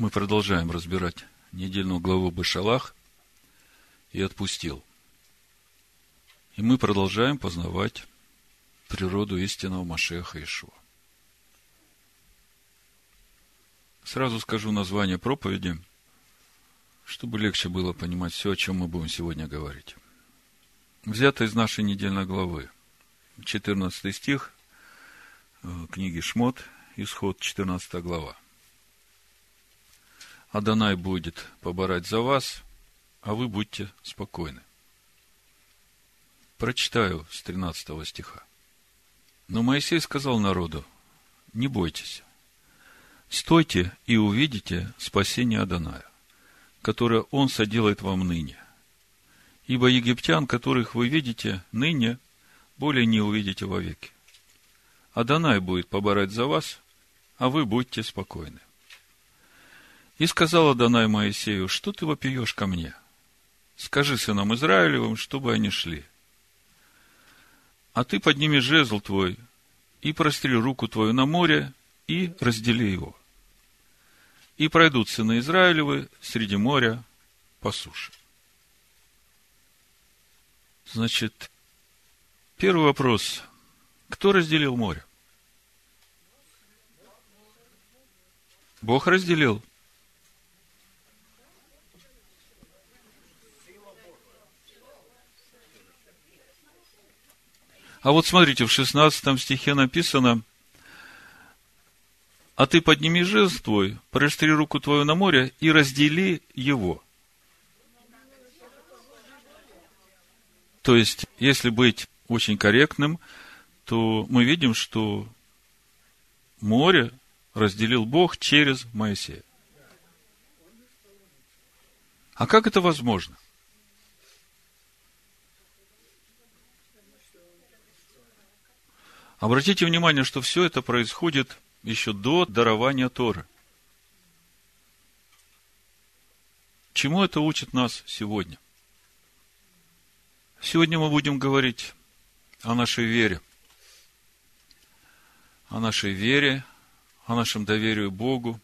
Мы продолжаем разбирать недельную главу Башалах и отпустил. И мы продолжаем познавать природу истинного Машеха Ишуа. Сразу скажу название проповеди, чтобы легче было понимать все, о чем мы будем сегодня говорить. Взято из нашей недельной главы. 14 стих э, книги Шмот, исход 14 глава. Адонай будет поборать за вас, а вы будьте спокойны. Прочитаю с 13 стиха. Но Моисей сказал народу, не бойтесь, стойте и увидите спасение Адоная, которое он соделает вам ныне. Ибо египтян, которых вы видите ныне, более не увидите вовеки. Адонай будет поборать за вас, а вы будьте спокойны. И сказала Данай Моисею, что ты вопиешь ко мне? Скажи сынам Израилевым, чтобы они шли. А ты подними жезл твой и простри руку твою на море и раздели его. И пройдут сыны Израилевы среди моря по суше. Значит, первый вопрос. Кто разделил море? Бог разделил. А вот смотрите, в 16 стихе написано, а ты подними жест твой, простри руку твою на море и раздели его. То есть, если быть очень корректным, то мы видим, что море разделил Бог через Моисея. А как это возможно? Обратите внимание, что все это происходит еще до дарования Торы. Чему это учит нас сегодня? Сегодня мы будем говорить о нашей вере. О нашей вере, о нашем доверии Богу,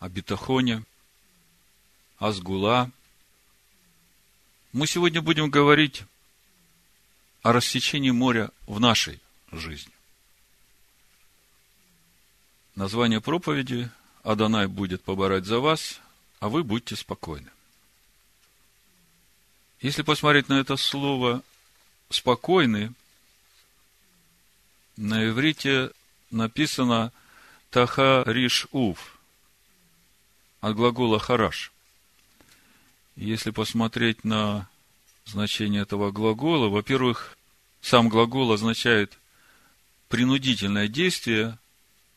о бетахоне, о сгула. Мы сегодня будем говорить о рассечении моря в нашей жизни. Название проповеди «Адонай будет поборать за вас, а вы будьте спокойны». Если посмотреть на это слово «спокойны», на иврите написано «таха риш уф» от глагола «хараш». Если посмотреть на значение этого глагола, во-первых, сам глагол означает принудительное действие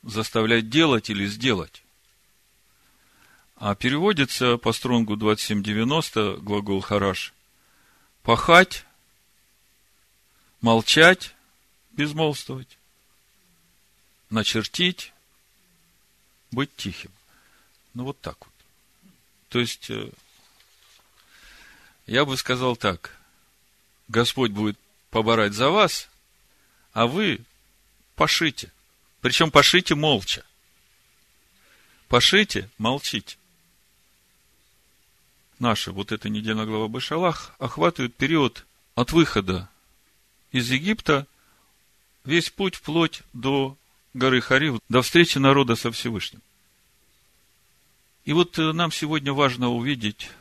заставлять делать или сделать. А переводится по стронгу 2790 глагол хараш пахать, молчать, безмолвствовать, начертить, быть тихим. Ну, вот так вот. То есть, э, я бы сказал так. Господь будет поборать за вас, а вы пошите. Причем пошите молча. Пошите, молчите. Наша вот эта недельная глава Башалах охватывает период от выхода из Египта весь путь вплоть до горы Харив, до встречи народа со Всевышним. И вот э, нам сегодня важно увидеть,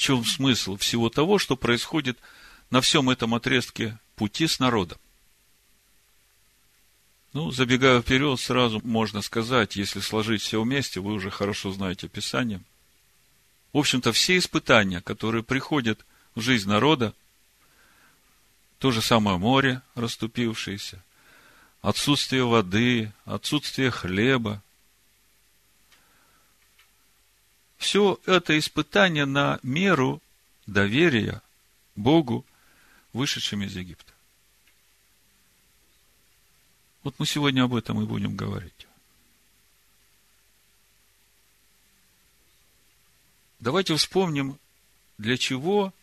чем смысл всего того, что происходит на всем этом отрезке пути с народом. Ну, забегая вперед, сразу можно сказать, если сложить все вместе, вы уже хорошо знаете Писание. В общем-то, все испытания, которые приходят в жизнь народа, то же самое море, расступившееся, отсутствие воды, отсутствие хлеба, все это испытание на меру доверия Богу, вышедшим из Египта. Вот мы сегодня об этом и будем говорить. Давайте вспомним, для чего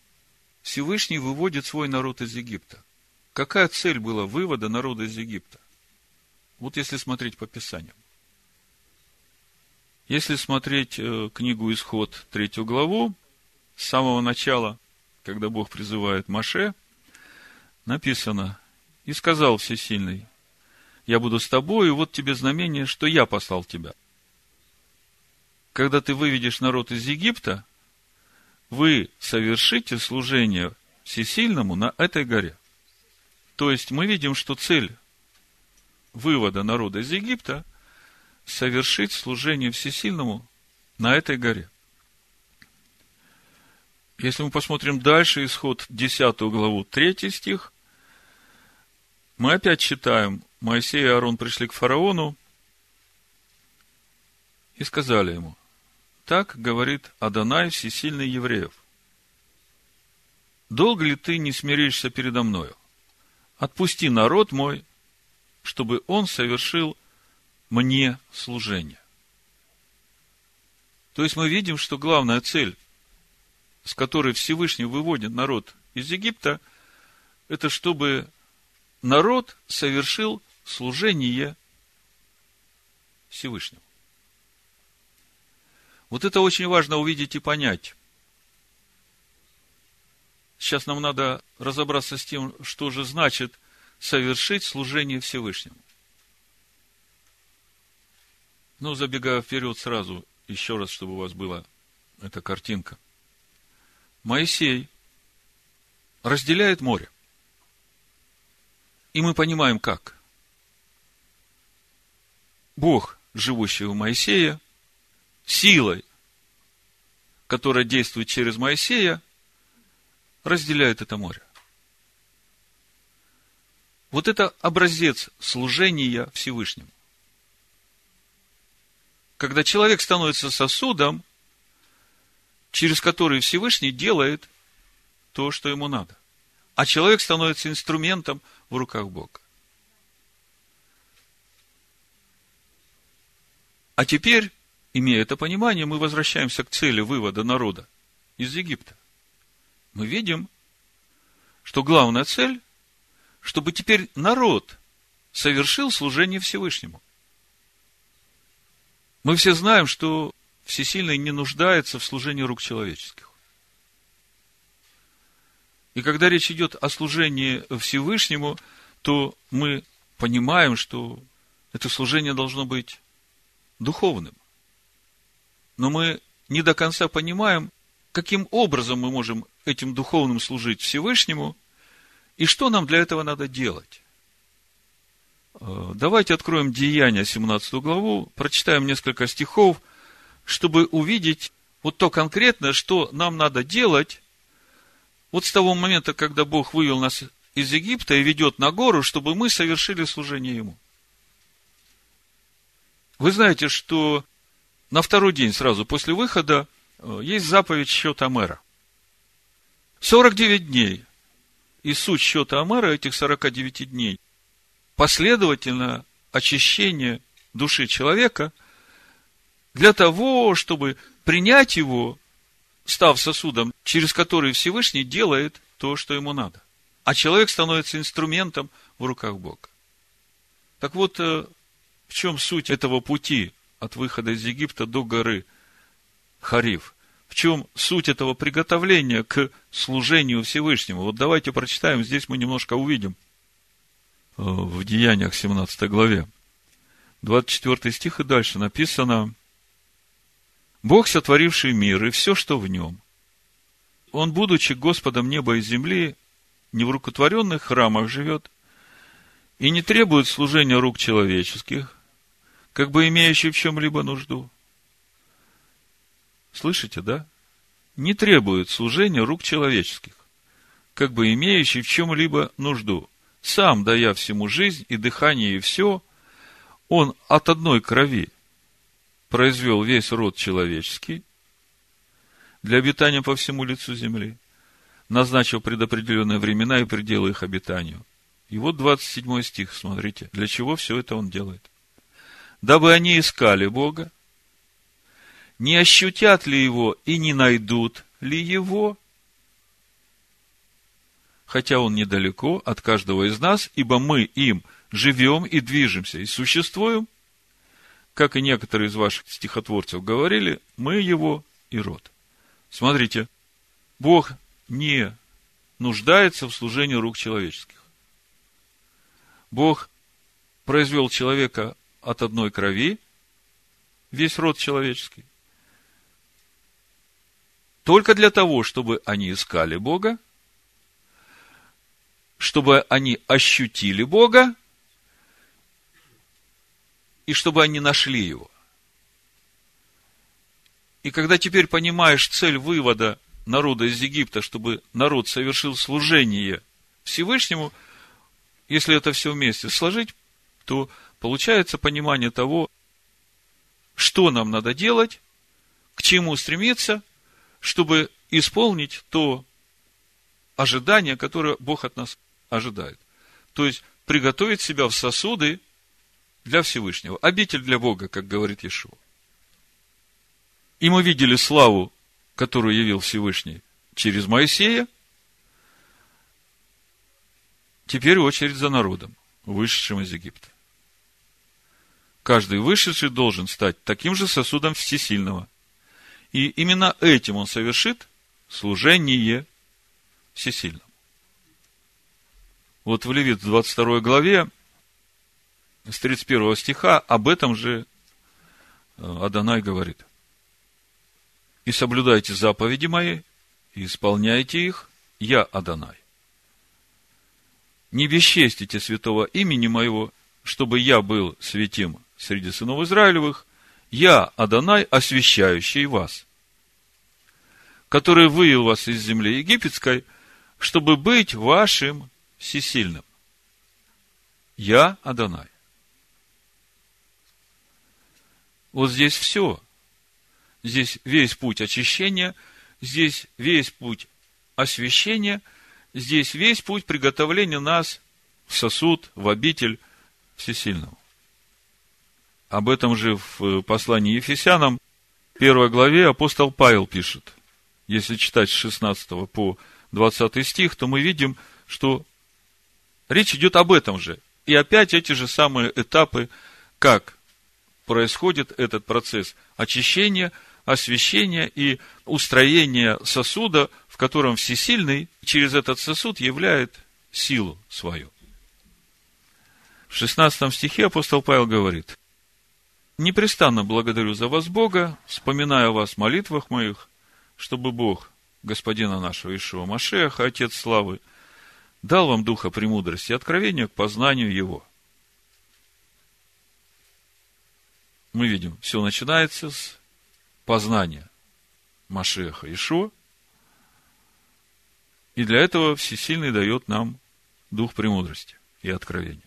Всевышний выводит свой народ из Египта. Какая цель была вывода народа из Египта? Вот если смотреть по Писаниям. Если смотреть э, книгу Исход, третью главу, с самого начала, когда Бог призывает Маше, написано, «И сказал Всесильный, я буду с тобой, и вот тебе знамение, что я послал тебя». Когда ты выведешь народ из Египта, вы совершите служение Всесильному на этой горе. То есть мы видим, что цель вывода народа из Египта – совершить служение Всесильному на этой горе. Если мы посмотрим дальше, исход 10 главу, 3 стих, мы опять читаем, Моисей и Аарон пришли к фараону и сказали ему, так говорит Адонай, всесильный евреев. Долго ли ты не смиришься передо мною? Отпусти народ мой, чтобы он совершил мне служение. То есть мы видим, что главная цель, с которой Всевышний выводит народ из Египта, это чтобы народ совершил служение Всевышнему. Вот это очень важно увидеть и понять. Сейчас нам надо разобраться с тем, что же значит совершить служение Всевышнему. Ну, забегая вперед сразу, еще раз, чтобы у вас была эта картинка. Моисей разделяет море. И мы понимаем, как. Бог, живущий у Моисея, силой, которая действует через Моисея, разделяет это море. Вот это образец служения Всевышнему. Когда человек становится сосудом, через который Всевышний делает то, что ему надо. А человек становится инструментом в руках Бога. А теперь имея это понимание, мы возвращаемся к цели вывода народа из Египта. Мы видим, что главная цель, чтобы теперь народ совершил служение Всевышнему. Мы все знаем, что Всесильный не нуждается в служении рук человеческих. И когда речь идет о служении Всевышнему, то мы понимаем, что это служение должно быть духовным но мы не до конца понимаем, каким образом мы можем этим духовным служить Всевышнему, и что нам для этого надо делать. Э, давайте откроем Деяния, 17 главу, прочитаем несколько стихов, чтобы увидеть вот то конкретное, что нам надо делать вот с того момента, когда Бог вывел нас из Египта и ведет на гору, чтобы мы совершили служение Ему. Вы знаете, что на второй день сразу после выхода э, есть заповедь счета мэра. 49 дней. И суть счета Амера этих 49 дней последовательно очищение души человека для того, чтобы принять его, став сосудом, через который Всевышний делает то, что ему надо. А человек становится инструментом в руках Бога. Так вот, э, в чем суть этого пути от выхода из Египта до горы Хариф. В чем суть этого приготовления к служению Всевышнему? Вот давайте прочитаем, здесь мы немножко увидим в Деяниях 17 главе. 24 стих и дальше написано, Бог, сотворивший мир и все, что в нем, Он, будучи Господом неба и земли, не в рукотворенных храмах живет и не требует служения рук человеческих, как бы имеющий в чем-либо нужду. Слышите, да? Не требует служения рук человеческих, как бы имеющий в чем-либо нужду. Сам, дая всему жизнь и дыхание и все, он от одной крови произвел весь род человеческий для обитания по всему лицу земли, назначил предопределенные времена и пределы их обитанию. И вот 27 стих, смотрите, для чего все это он делает дабы они искали Бога, не ощутят ли его и не найдут ли его, хотя он недалеко от каждого из нас, ибо мы им живем и движемся и существуем, как и некоторые из ваших стихотворцев говорили, мы его и род. Смотрите, Бог не нуждается в служении рук человеческих. Бог произвел человека от одной крови, весь род человеческий, только для того, чтобы они искали Бога, чтобы они ощутили Бога, и чтобы они нашли Его. И когда теперь понимаешь цель вывода народа из Египта, чтобы народ совершил служение Всевышнему, если это все вместе сложить, то получается понимание того, что нам надо делать, к чему стремиться, чтобы исполнить то ожидание, которое Бог от нас ожидает. То есть, приготовить себя в сосуды для Всевышнего. Обитель для Бога, как говорит Иешуа. И мы видели славу, которую явил Всевышний через Моисея. Теперь очередь за народом, вышедшим из Египта. Каждый вышедший должен стать таким же сосудом всесильного. И именно этим он совершит служение всесильному. Вот в Левит 22 главе с 31 стиха об этом же э, Адонай говорит. «И соблюдайте заповеди мои, и исполняйте их, я Адонай. Не бесчестите святого имени моего, чтобы я был святим среди сынов Израилевых, я, Адонай, освящающий вас, который вывел вас из земли египетской, чтобы быть вашим всесильным. Я Адонай. Вот здесь все. Здесь весь путь очищения, здесь весь путь освящения, здесь весь путь приготовления нас в сосуд, в обитель Всесильного. Об этом же в послании Ефесянам, первой главе апостол Павел пишет. Если читать с 16 по 20 стих, то мы видим, что речь идет об этом же. И опять эти же самые этапы, как происходит этот процесс очищения, освящения и устроения сосуда, в котором всесильный через этот сосуд являет силу свою. В 16 стихе апостол Павел говорит, «Непрестанно благодарю за вас Бога, вспоминая о вас в молитвах моих, чтобы Бог, Господина нашего Ишуа Машеха, Отец Славы, дал вам духа премудрости и откровения к познанию Его, мы видим, все начинается с познания Машеха Ишо, и для этого Всесильный дает нам дух премудрости и откровения.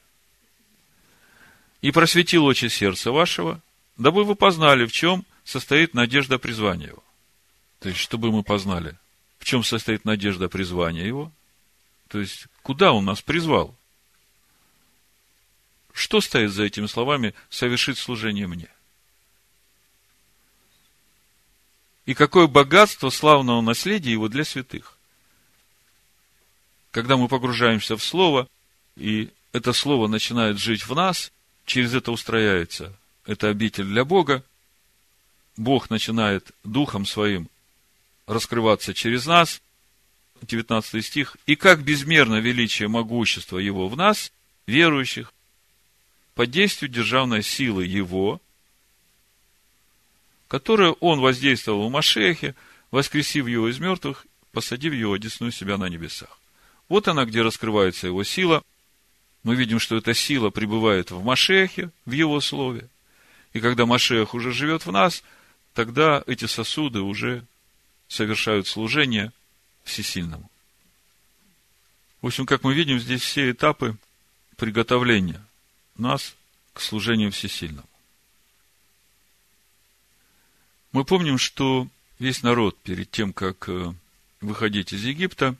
И просветил очи сердца вашего, дабы вы познали, в чем состоит надежда призвания его. То есть, чтобы мы познали, в чем состоит надежда призвания его. То есть, куда он нас призвал? Что стоит за этими словами «совершить служение мне»? и какое богатство славного наследия его для святых. Когда мы погружаемся в Слово, и это Слово начинает жить в нас, через это устрояется это обитель для Бога, Бог начинает Духом Своим раскрываться через нас, 19 стих, и как безмерно величие могущества Его в нас, верующих, под действию державной силы Его, которое он воздействовал в Машехе, воскресив его из мертвых, посадив его одесную себя на небесах. Вот она, где раскрывается его сила. Мы видим, что эта сила пребывает в Машехе, в его слове. И когда Машех уже живет в нас, тогда эти сосуды уже совершают служение всесильному. В общем, как мы видим, здесь все этапы приготовления нас к служению всесильному. Мы помним, что весь народ перед тем, как э, выходить из Египта,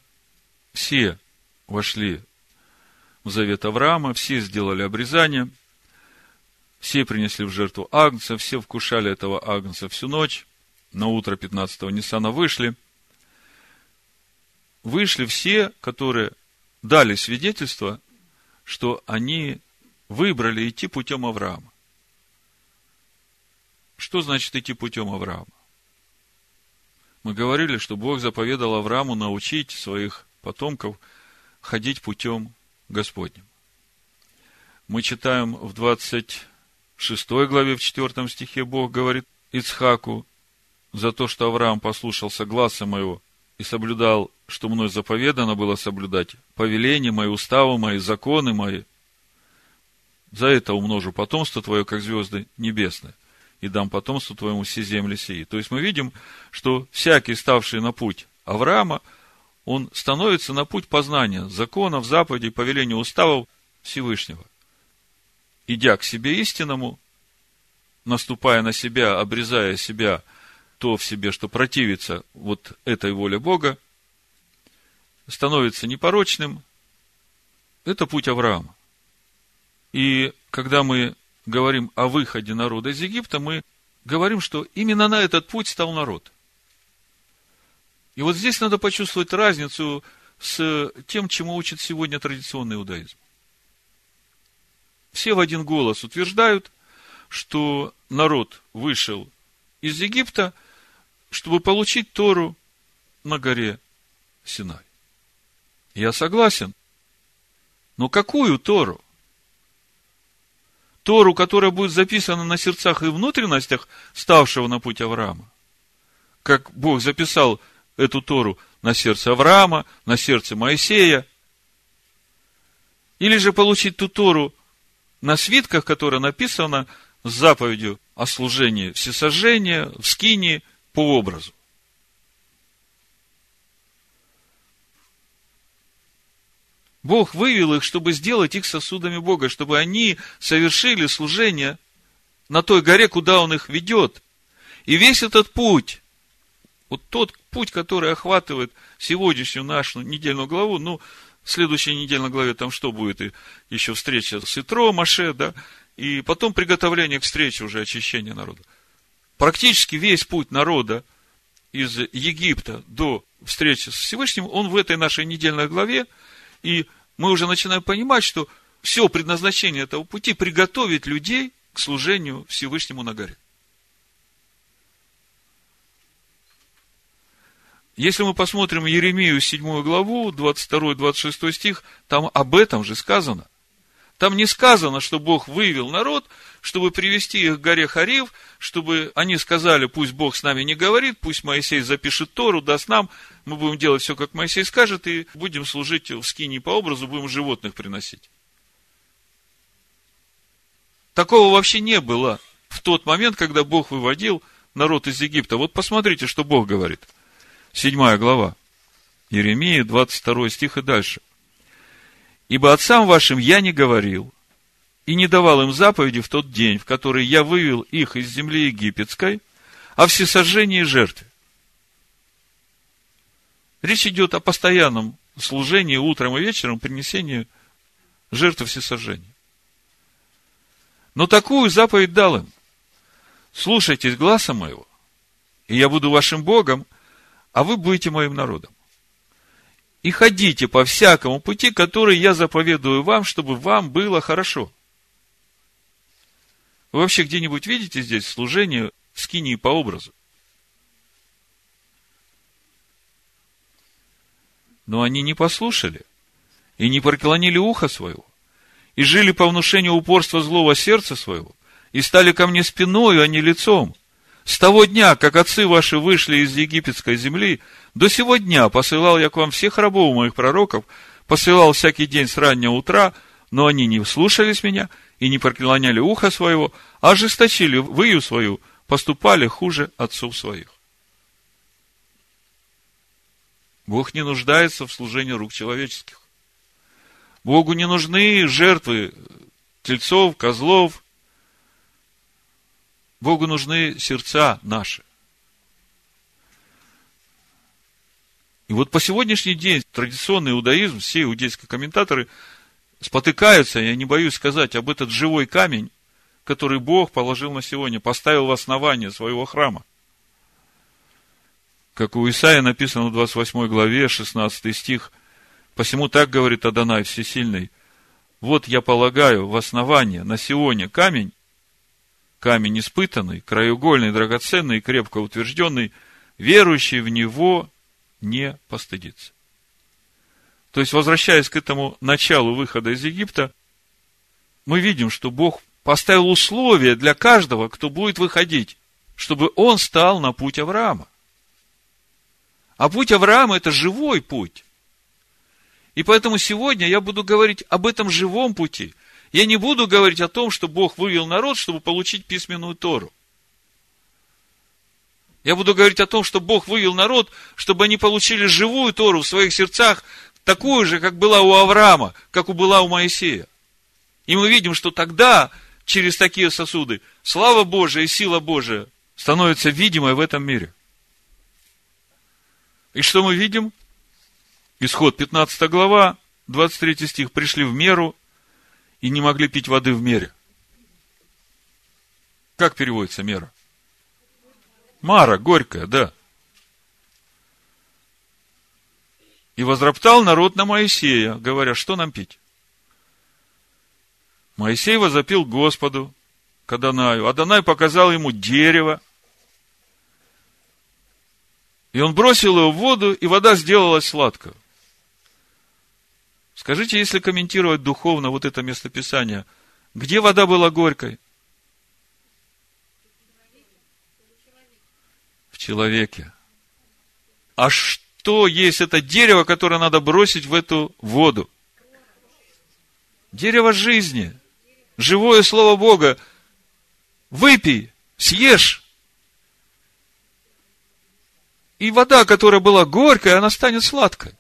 все вошли в завет Авраама, все сделали обрезание, все принесли в жертву агнца, все вкушали этого агнца всю ночь, на утро 15-го Ниссана вышли. Вышли все, которые дали свидетельство, что они выбрали идти путем Авраама. Что значит идти путем Авраама? Мы говорили, что Бог заповедал Аврааму научить своих потомков ходить путем Господним. Мы читаем в 26 главе, в 4 стихе, Бог говорит Ицхаку, за то, что Авраам послушался гласа моего и соблюдал, что мной заповедано было соблюдать, повеления мои, уставы мои, законы мои, за это умножу потомство твое, как звезды небесные, и дам потомству твоему все земли сии. То есть мы видим, что всякий, ставший на путь Авраама, он становится на путь познания законов, заповедей, повелений, уставов Всевышнего. Идя к себе истинному, наступая на себя, обрезая себя, то в себе, что противится вот этой воле Бога, становится непорочным, это путь Авраама. И когда мы говорим о выходе народа из Египта, мы говорим, что именно на этот путь стал народ. И вот здесь надо почувствовать разницу с тем, чему учит сегодня традиционный иудаизм. Все в один голос утверждают, что народ вышел из Египта, чтобы получить Тору на горе Синай. Я согласен. Но какую Тору? Тору, которая будет записана на сердцах и внутренностях ставшего на путь Авраама. Как Бог записал эту Тору на сердце Авраама, на сердце Моисея. Или же получить ту Тору на свитках, которая написана с заповедью о служении всесожжения, в скинии, по образу. Бог вывел их, чтобы сделать их сосудами Бога, чтобы они совершили служение на той горе, куда Он их ведет. И весь этот путь, вот тот путь, который охватывает сегодняшнюю нашу недельную главу, ну, в следующей недельной главе там что будет? И еще встреча с Итро, Маше, да, и потом приготовление к встрече уже очищения народа. Практически весь путь народа из Египта до встречи с Всевышним, он в этой нашей недельной главе – и мы уже начинаем понимать, что все предназначение этого пути приготовить людей к служению Всевышнему на горе. Если мы посмотрим Еремию 7 главу, 22-26 стих, там об этом же сказано. Там не сказано, что Бог вывел народ, чтобы привести их к горе Харев, чтобы они сказали, пусть Бог с нами не говорит, пусть Моисей запишет Тору, даст нам, мы будем делать все, как Моисей скажет, и будем служить в скине по образу, будем животных приносить. Такого вообще не было в тот момент, когда Бог выводил народ из Египта. Вот посмотрите, что Бог говорит. Седьмая глава. Еремия, 22 стих и дальше. Ибо отцам вашим я не говорил, и не давал им заповеди в тот день, в который я вывел их из земли египетской, о всесожжении жертве. Речь идет о постоянном служении утром и вечером, принесении жертвы всесожжения. Но такую заповедь дал им. Слушайтесь гласа моего, и я буду вашим Богом, а вы будете моим народом и ходите по всякому пути, который я заповедую вам, чтобы вам было хорошо. Вы вообще где-нибудь видите здесь служение в скинии по образу? Но они не послушали и не преклонили ухо своего, и жили по внушению упорства злого сердца своего, и стали ко мне спиною, а не лицом. С того дня, как отцы ваши вышли из египетской земли, до сего дня посылал я к вам всех рабов моих пророков, посылал всякий день с раннего утра, но они не слушались меня и не преклоняли ухо своего, а ожесточили выю свою, поступали хуже отцов своих. Бог не нуждается в служении рук человеческих. Богу не нужны жертвы тельцов, козлов. Богу нужны сердца наши. И вот по сегодняшний день традиционный иудаизм, все иудейские комментаторы спотыкаются, я не боюсь сказать, об этот живой камень, который Бог положил на сегодня, поставил в основание своего храма. Как у Исаия написано в 28 главе, 16 стих, «Посему так говорит Адонай Всесильный, вот я полагаю в основание на Сионе камень, камень испытанный, краеугольный, драгоценный, крепко утвержденный, верующий в него не постыдится. То есть, возвращаясь к этому началу выхода из Египта, мы видим, что Бог поставил условия для каждого, кто будет выходить, чтобы он стал на путь Авраама. А путь Авраама – это живой путь. И поэтому сегодня я буду говорить об этом живом пути. Я не буду говорить о том, что Бог вывел народ, чтобы получить письменную Тору. Я буду говорить о том, что Бог вывел народ, чтобы они получили живую Тору в своих сердцах, такую же, как была у Авраама, как у была у Моисея. И мы видим, что тогда, через такие сосуды, слава Божия и сила Божия становится видимой в этом мире. И что мы видим? Исход 15 глава, 23 стих. Пришли в меру и не могли пить воды в мере. Как переводится мера? Мара, горькая, да. И возроптал народ на Моисея, говоря, что нам пить? Моисей возопил Господу, к Адонаю. Адонай показал ему дерево. И он бросил его в воду, и вода сделалась сладкой. Скажите, если комментировать духовно вот это местописание, где вода была горькой? Человеке. А что есть это дерево, которое надо бросить в эту воду. Дерево жизни. Живое Слово Бога. Выпей, съешь. И вода, которая была горькая, она станет сладкой.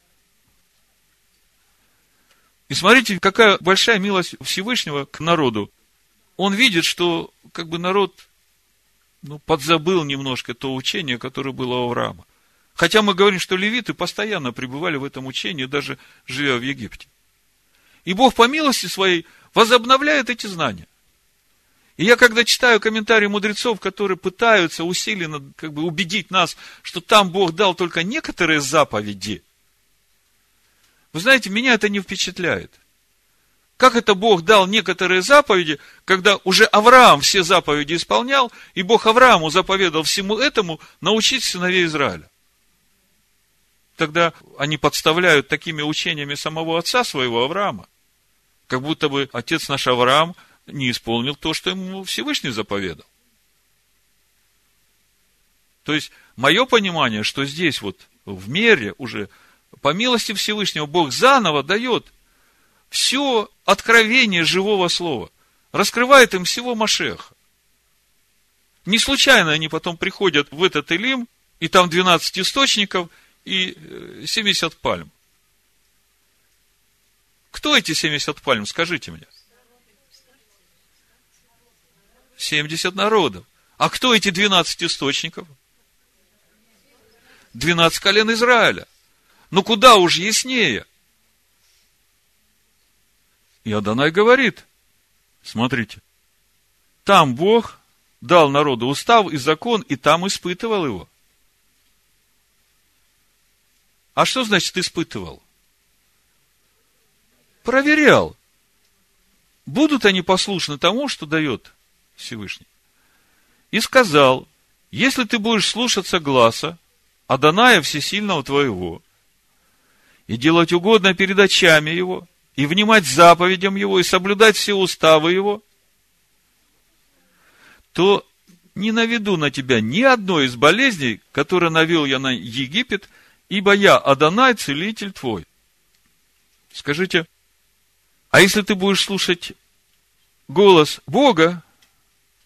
И смотрите, какая большая милость Всевышнего к народу. Он видит, что как бы народ ну, подзабыл немножко то учение, которое было у Авраама. Хотя мы говорим, что левиты постоянно пребывали в этом учении, даже живя в Египте. И Бог по милости своей возобновляет эти знания. И я, когда читаю комментарии мудрецов, которые пытаются усиленно как бы, убедить нас, что там Бог дал только некоторые заповеди, вы знаете, меня это не впечатляет. Как это Бог дал некоторые заповеди, когда уже Авраам все заповеди исполнял, и Бог Аврааму заповедал всему этому научить сыновей Израиля? тогда они подставляют такими учениями самого отца своего Авраама. Как будто бы отец наш Авраам не исполнил то, что ему Всевышний заповедал. То есть, мое понимание, что здесь вот в мере уже, по милости Всевышнего, Бог заново дает все откровение живого слова. Раскрывает им всего Машеха. Не случайно они потом приходят в этот Илим, и там 12 источников, и 70 э, пальм. Кто эти 70 пальм, скажите мне? 70 народов. А кто эти 12 источников? 12 колен Израиля. Ну куда уж яснее. И Адонай говорит, смотрите, там Бог дал народу устав и закон, и там испытывал его. А что значит испытывал? Проверял. Будут они послушны тому, что дает Всевышний. И сказал, если ты будешь слушаться гласа Аданая Всесильного твоего, и делать угодно перед очами его, и внимать заповедям его, и соблюдать все уставы его, то не наведу на тебя ни одной из болезней, которые навел я на Египет – ибо я, Адонай, целитель твой. Скажите, а если ты будешь слушать голос Бога,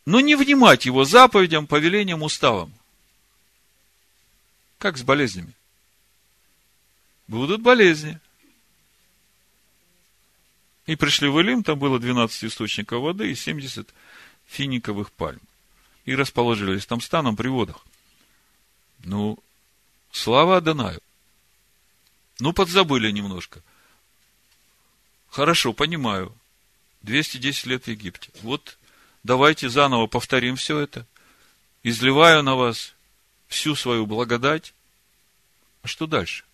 но не внимать Его заповедям, повелениям, уставам? Как с болезнями? Будут болезни. И пришли в Илим, там было 12 источников воды и 70 финиковых пальм. И расположились там станом при водах. Ну, Слава Адонаю. Ну, подзабыли немножко. Хорошо, понимаю. 210 лет в Египте. Вот давайте заново повторим все это. Изливаю на вас всю свою благодать. А что дальше?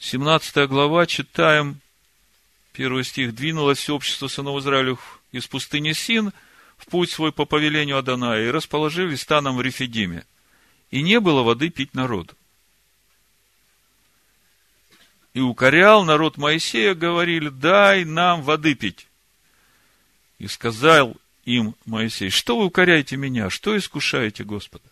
17 глава, читаем, первый стих. «Двинулось общество сынов Израилев из пустыни Син в путь свой по повелению Адоная и расположились станом в Рефидиме. И не было воды пить народу. И укорял народ Моисея, говорили, дай нам воды пить. И сказал им Моисей, что вы укоряете меня, что искушаете Господа?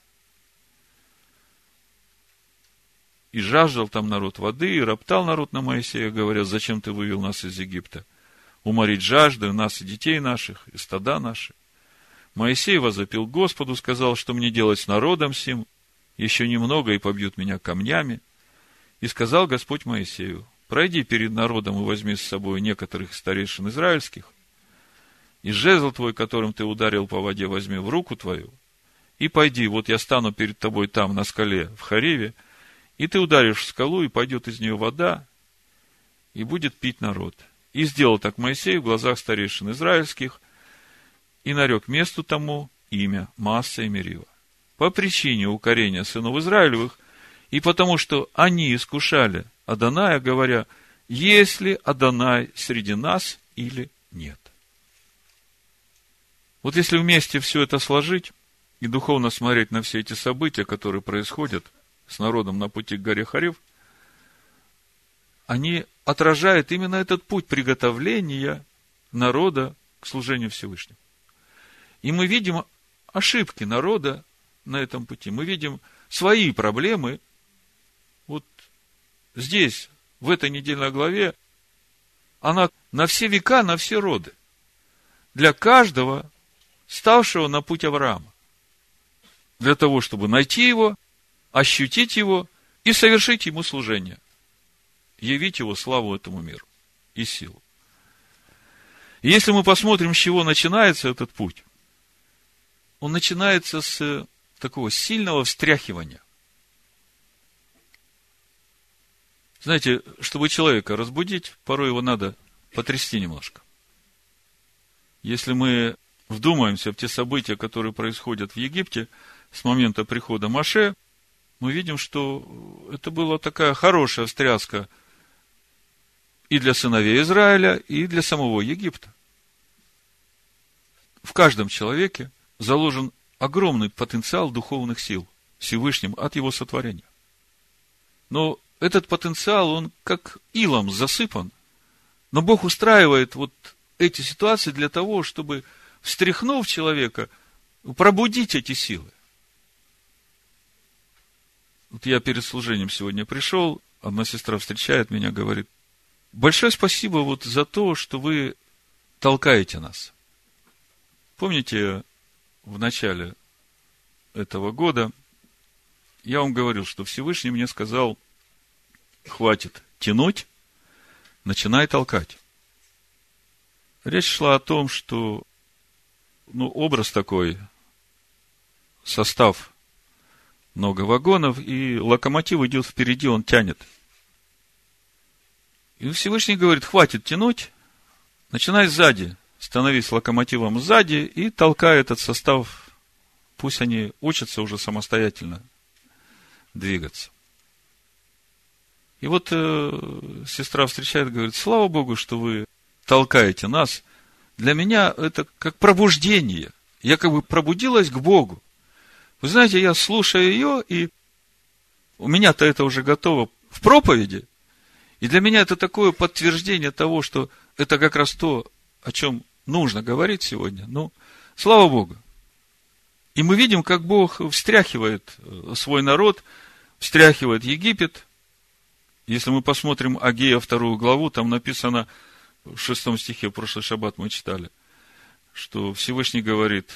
И жаждал там народ воды, и роптал народ на Моисея, говоря, зачем ты вывел нас из Египта? Уморить жажду нас и детей наших, и стада наши. Моисей возопил Господу, сказал, что мне делать с народом сим, еще немного и побьют меня камнями. И сказал Господь Моисею, пройди перед народом и возьми с собой некоторых старейшин израильских, и жезл твой, которым ты ударил по воде, возьми в руку твою, и пойди, вот я стану перед тобой там, на скале, в Хареве, и ты ударишь скалу, и пойдет из нее вода, и будет пить народ. И сделал так Моисей в глазах старейшин израильских, и нарек месту тому имя Масса и Мерива. По причине укорения сынов Израилевых, и потому что они искушали Аданая, говоря, есть Адонай среди нас или нет. Вот если вместе все это сложить и духовно смотреть на все эти события, которые происходят – с народом на пути к горе Харев, они отражают именно этот путь приготовления народа к служению Всевышнему. И мы видим ошибки народа на этом пути. Мы видим свои проблемы. Вот здесь, в этой недельной главе, она на все века, на все роды. Для каждого, ставшего на путь Авраама. Для того, чтобы найти его – ощутить его и совершить ему служение. Явить его славу этому миру и силу. Если мы посмотрим, с чего начинается этот путь, он начинается с такого сильного встряхивания. Знаете, чтобы человека разбудить, порой его надо потрясти немножко. Если мы вдумаемся в те события, которые происходят в Египте с момента прихода Маше, мы видим, что это была такая хорошая встряска и для сыновей Израиля, и для самого Египта. В каждом человеке заложен огромный потенциал духовных сил Всевышним от его сотворения. Но этот потенциал, он как илом засыпан. Но Бог устраивает вот эти ситуации для того, чтобы, встряхнув человека, пробудить эти силы. Вот я перед служением сегодня пришел, одна сестра встречает меня, говорит, большое спасибо вот за то, что вы толкаете нас. Помните, в начале этого года я вам говорил, что Всевышний мне сказал, хватит тянуть, начинай толкать. Речь шла о том, что ну, образ такой, состав много вагонов, и локомотив идет впереди, он тянет. И Всевышний говорит, хватит тянуть, начинай сзади, становись локомотивом сзади и толкай этот состав, пусть они учатся уже самостоятельно двигаться. И вот э, сестра встречает, говорит, слава Богу, что вы толкаете нас. Для меня это как пробуждение. Я как бы пробудилась к Богу. Вы знаете, я слушаю ее, и у меня-то это уже готово в проповеди. И для меня это такое подтверждение того, что это как раз то, о чем нужно говорить сегодня. Ну, слава Богу. И мы видим, как Бог встряхивает э, свой народ, встряхивает Египет. Если мы посмотрим Агея вторую главу, там написано в шестом стихе, прошлый шаббат мы читали, что Всевышний говорит,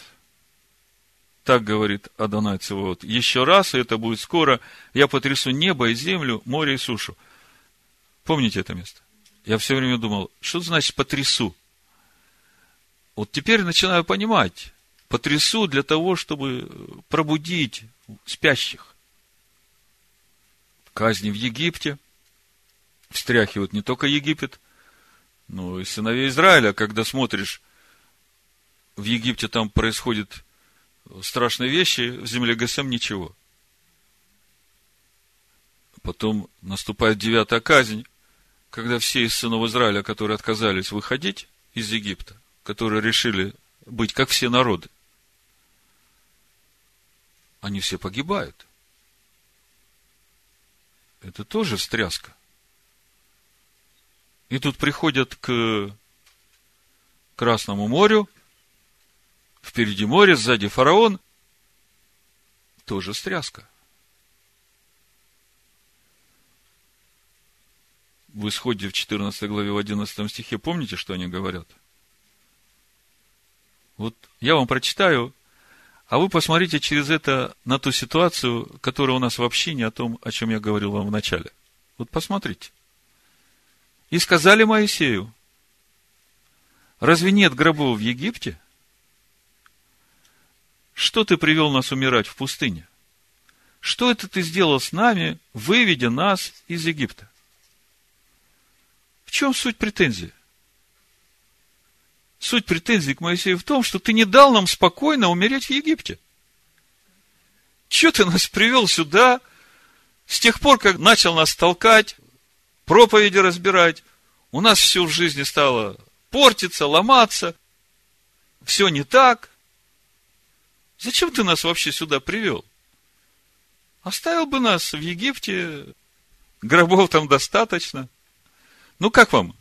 так говорит Адонай Цивот. Еще раз, и это будет скоро, я потрясу небо и землю, море и сушу. Помните это место? Я все время думал, что значит потрясу? Вот теперь начинаю понимать. Потрясу для того, чтобы пробудить спящих. Казни в Египте встряхивают не только Египет, но и сыновей Израиля. Когда смотришь, в Египте там происходит страшные вещи, в земле Гасем ничего. Потом наступает девятая казнь, когда все из сынов Израиля, которые отказались выходить из Египта, которые решили быть как все народы, они все погибают. Это тоже встряска. И тут приходят к Красному морю, впереди море, сзади фараон, тоже стряска. В исходе в 14 главе в 11 стихе помните, что они говорят? Вот я вам прочитаю, а вы посмотрите через это на ту ситуацию, которая у нас вообще не о том, о чем я говорил вам в начале. Вот посмотрите. И сказали Моисею, разве нет гробов в Египте? Что ты привел нас умирать в пустыне? Что это ты сделал с нами, выведя нас из Египта? В чем суть претензии? Суть претензий к Моисею в том, что ты не дал нам спокойно умереть в Египте. Че ты нас привел сюда, с тех пор, как начал нас толкать, проповеди разбирать, у нас все в жизни стало портиться, ломаться, все не так. Зачем ты нас вообще сюда привел? Оставил бы нас в Египте, гробов там достаточно. Ну, как вам?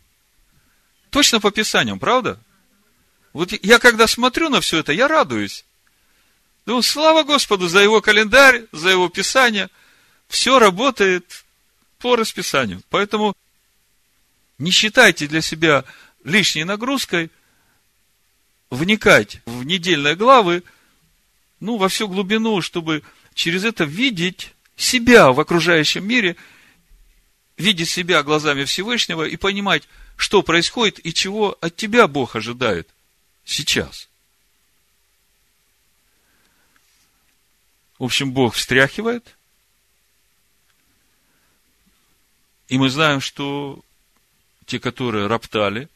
Точно по Писаниям, правда? Вот я когда смотрю на все это, я радуюсь. Думаю, слава Господу за его календарь, за его писание. Все работает по расписанию. Поэтому не считайте для себя лишней нагрузкой вникать в недельные главы, ну, во всю глубину, чтобы через это видеть себя в окружающем мире, видеть себя глазами Всевышнего и понимать, что происходит и чего от тебя Бог ожидает – сейчас. В общем, Бог встряхивает, и мы знаем, что те, которые роптали,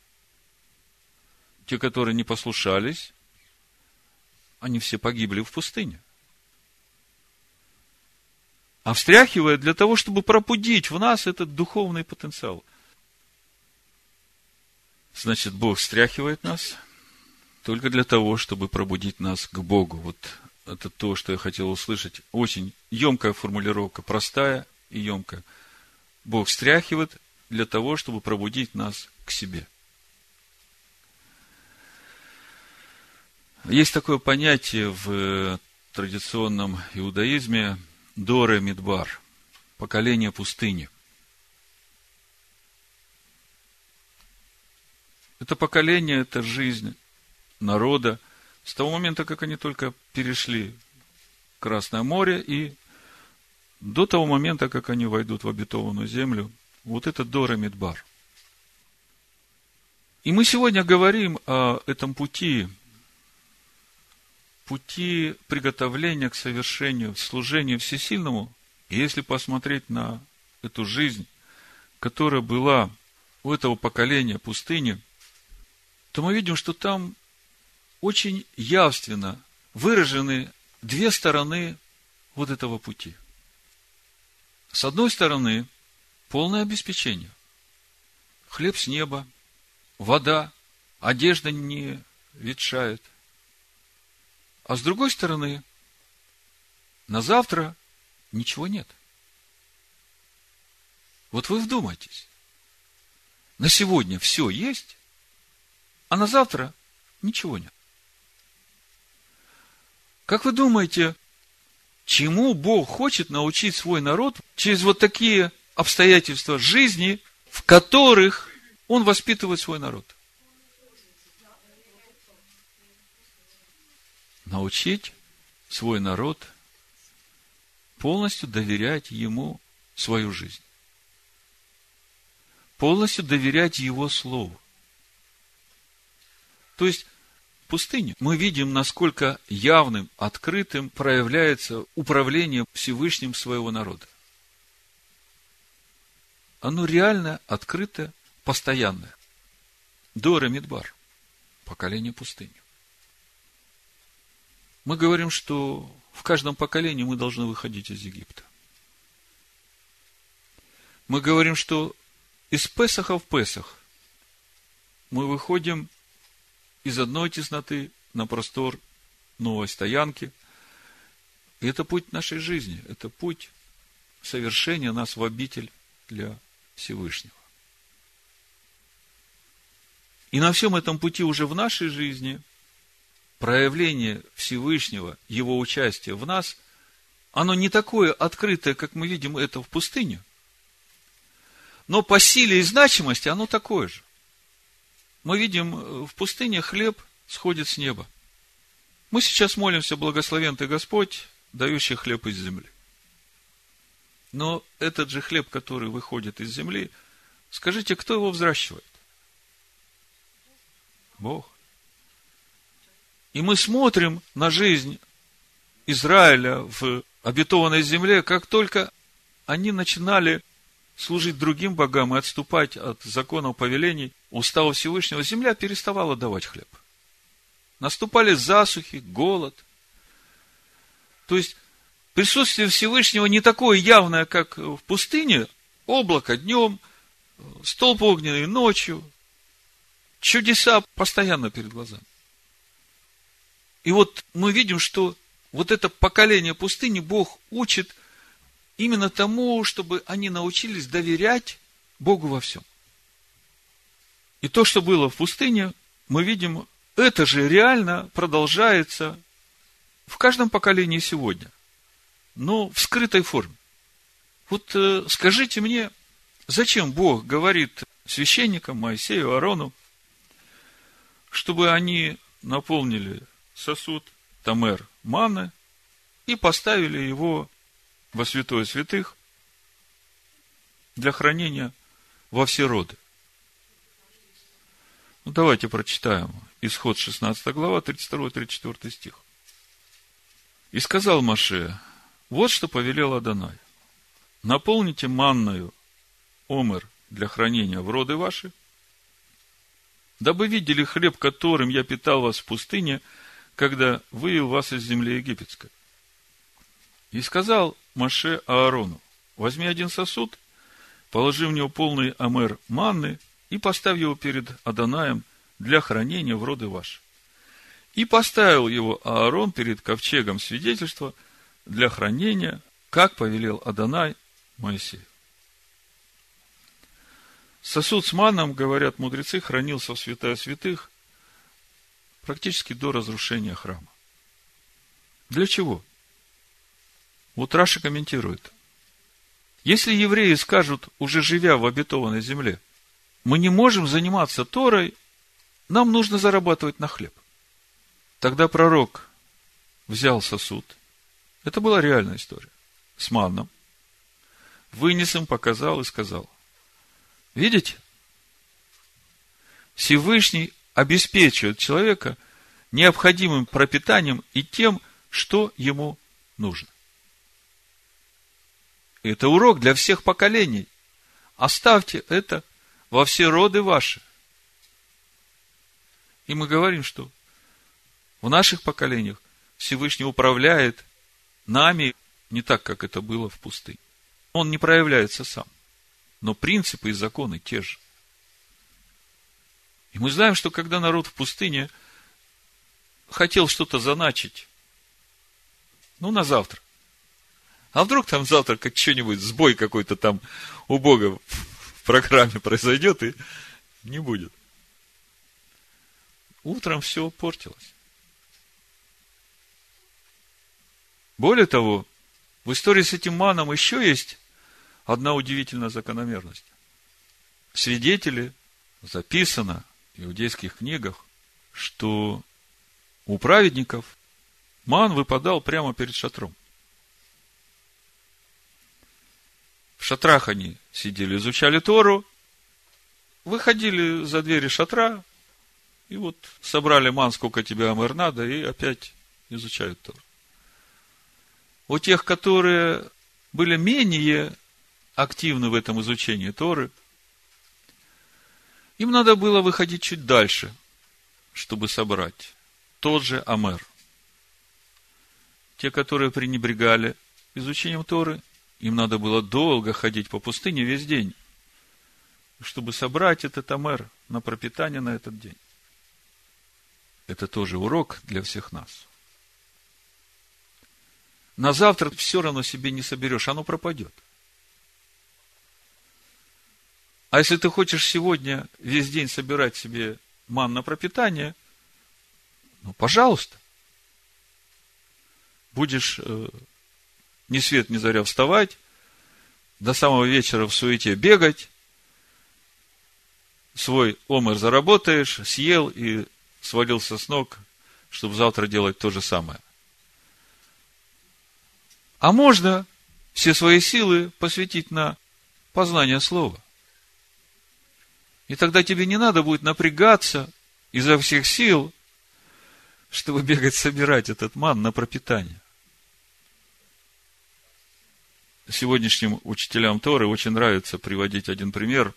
те, которые не послушались, они все погибли в пустыне. А встряхивает для того, чтобы пробудить в нас этот духовный потенциал. Значит, Бог встряхивает нас – только для того, чтобы пробудить нас к Богу. Вот это то, что я хотел услышать. Очень емкая формулировка, простая и емкая. Бог стряхивает для того, чтобы пробудить нас к себе. Есть такое понятие в традиционном иудаизме Доре Мидбар, поколение пустыни. Это поколение, это жизнь народа с того момента, как они только перешли Красное море и до того момента, как они войдут в обетованную землю, вот это Дора Мидбар. И мы сегодня говорим о этом пути, пути приготовления к совершению служения всесильному. Если посмотреть на эту жизнь, которая была у этого поколения пустыни, то мы видим, что там очень явственно выражены две стороны вот этого пути. С одной стороны, полное обеспечение. Хлеб с неба, вода, одежда не ветшает. А с другой стороны, на завтра ничего нет. Вот вы вдумайтесь. На сегодня все есть, а на завтра ничего нет. Как вы думаете, чему Бог хочет научить свой народ через вот такие обстоятельства жизни, в которых Он воспитывает свой народ? Научить свой народ полностью доверять Ему свою жизнь. Полностью доверять Его Слову. То есть, пустыне, мы видим, насколько явным, открытым проявляется управление Всевышним своего народа. Оно реально открыто, постоянное. Дора Мидбар, поколение пустыни. Мы говорим, что в каждом поколении мы должны выходить из Египта. Мы говорим, что из Песаха в Песах мы выходим из одной тесноты на простор новой стоянки. И это путь нашей жизни, это путь совершения нас в обитель для Всевышнего. И на всем этом пути уже в нашей жизни проявление Всевышнего, его участие в нас, оно не такое открытое, как мы видим это в пустыне, но по силе и значимости оно такое же. Мы видим, э, в пустыне хлеб сходит с неба. Мы сейчас молимся, благословен ты Господь, дающий хлеб из земли. Но этот же хлеб, который выходит из земли, скажите, кто его взращивает? Бог. И мы смотрим на жизнь Израиля в обетованной земле, как только они начинали служить другим богам и отступать от законов повелений, устава Всевышнего, земля переставала давать хлеб. Наступали засухи, голод. То есть, присутствие Всевышнего не такое явное, как в пустыне, облако днем, столб огненный ночью, чудеса постоянно перед глазами. И вот мы видим, что вот это поколение пустыни Бог учит именно тому, чтобы они научились доверять Богу во всем. И то, что было в пустыне, мы видим, это же реально продолжается в каждом поколении сегодня, но в скрытой форме. Вот э, скажите мне, зачем Бог говорит священникам, Моисею, Аарону, чтобы они наполнили сосуд Тамер маны и поставили его во святое святых для хранения во все роды. Ну, давайте прочитаем. Исход 16 глава, 32-34 стих. И сказал Маше, вот что повелел Адонай. Наполните манною омер для хранения в роды ваши, дабы видели хлеб, которым я питал вас в пустыне, когда вывел вас из земли египетской. И сказал Маше Аарону, возьми один сосуд, положи в него полный амер манны и поставь его перед Аданаем для хранения в роды ваши. И поставил его Аарон перед ковчегом свидетельства для хранения, как повелел Адонай Моисею. Сосуд с маном, говорят мудрецы, хранился в святая святых практически до разрушения храма. Для чего? Вот Раша комментирует. Если евреи скажут, уже живя в обетованной земле, мы не можем заниматься Торой, нам нужно зарабатывать на хлеб. Тогда пророк взял сосуд. Это была реальная история. С манном. Вынес им, показал и сказал. Видите? Всевышний обеспечивает человека необходимым пропитанием и тем, что ему нужно. Это урок для всех поколений. Оставьте это во все роды ваши. И мы говорим, что в наших поколениях Всевышний управляет нами не так, как это было в пустыне. Он не проявляется сам. Но принципы и законы те же. И мы знаем, что когда народ в пустыне хотел что-то заначить, ну, на завтра, а вдруг там завтра как что-нибудь, сбой какой-то там у Бога в программе произойдет и не будет. Утром все портилось. Более того, в истории с этим маном еще есть одна удивительная закономерность. Свидетели записано иудейских книгах, что у праведников ман выпадал прямо перед шатром. В шатрах они сидели, изучали Тору, выходили за двери шатра, и вот собрали ман, сколько тебе амэр надо, и опять изучают Тору. У тех, которые были менее активны в этом изучении Торы, им надо было выходить чуть дальше, чтобы собрать тот же Амер. Те, которые пренебрегали изучением Торы, им надо было долго ходить по пустыне весь день, чтобы собрать этот амер на пропитание на этот день. это тоже урок для всех нас. На завтра все равно себе не соберешь, оно пропадет. А если ты хочешь сегодня весь день собирать себе ман на пропитание, ну, пожалуйста. Будешь э, ни свет ни заря вставать, до самого вечера в суете бегать, свой омер заработаешь, съел и свалился с ног, чтобы завтра делать то же самое. А можно все свои силы посвятить на познание слова. И тогда тебе не надо будет напрягаться изо всех сил, чтобы бегать собирать этот ман на пропитание. Сегодняшним учителям Торы очень нравится приводить один пример.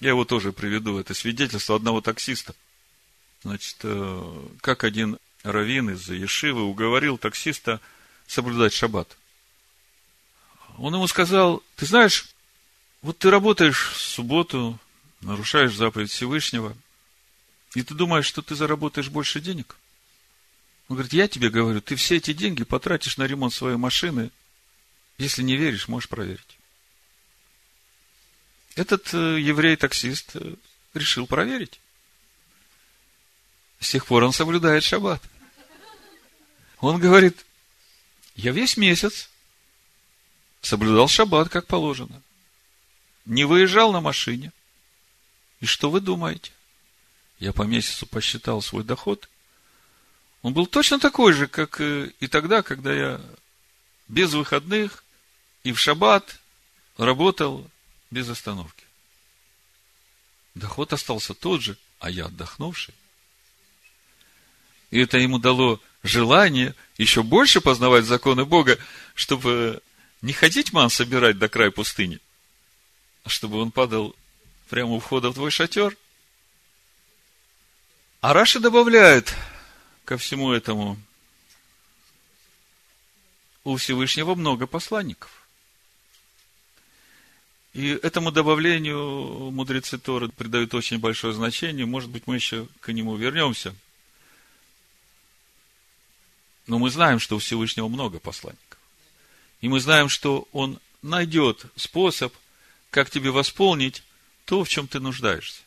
Я его тоже приведу. Это свидетельство одного таксиста. Значит, э, как один раввин из Ешивы уговорил таксиста соблюдать шаббат. Он ему сказал, ты знаешь, вот ты работаешь в субботу, нарушаешь заповедь Всевышнего, и ты думаешь, что ты заработаешь больше денег? Он говорит, я тебе говорю, ты все эти деньги потратишь на ремонт своей машины. Если не веришь, можешь проверить. Этот э, еврей-таксист э, решил проверить. С тех пор он соблюдает шаббат. Он говорит, я весь месяц соблюдал шаббат, как положено. Не выезжал на машине. И что вы думаете? Я по месяцу посчитал свой доход. Он был точно такой же, как и тогда, когда я без выходных и в шаббат работал без остановки. Доход остался тот же, а я отдохнувший. И это ему дало желание еще больше познавать законы Бога, чтобы не ходить ман собирать до края пустыни, а чтобы он падал прямо у входа в твой шатер. А Раши добавляет ко всему этому, у Всевышнего много посланников. И этому добавлению мудрецы Торы придают очень большое значение. Может быть, мы еще к нему вернемся. Но мы знаем, что у Всевышнего много посланников. И мы знаем, что Он найдет способ, как тебе восполнить то, в чем ты нуждаешься.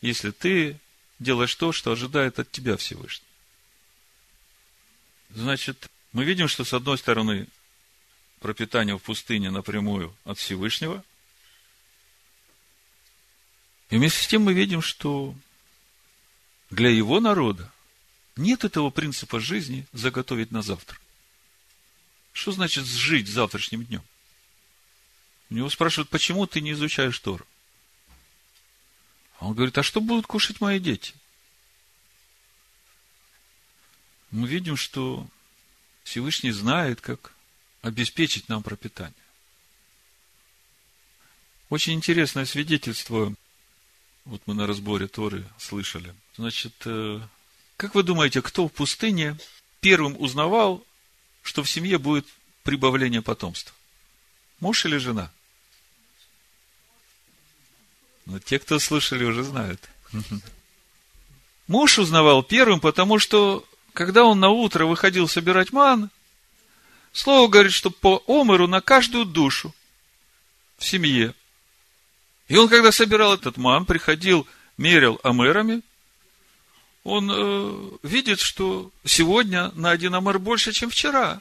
Если ты делаешь то, что ожидает от тебя Всевышний. Значит, мы видим, что с одной стороны пропитание в пустыне напрямую от Всевышнего. И вместе с тем мы видим, что для его народа нет этого принципа жизни заготовить на завтра. Что значит жить завтрашним днем? У него спрашивают, почему ты не изучаешь Тору? А он говорит, а что будут кушать мои дети? Мы видим, что Всевышний знает, как обеспечить нам пропитание. Очень интересное свидетельство, вот мы на разборе Торы слышали. Значит, э, как вы думаете, кто в пустыне первым узнавал, что в семье будет прибавление потомства? Муж или жена? Но те, кто слушали, уже знают. Муж узнавал первым, потому что, когда он на утро выходил собирать ман, слово говорит, что по омеру на каждую душу в семье. И он, когда собирал этот ман, приходил, мерил омерами, он э, видит, что сегодня на один омер больше, чем вчера.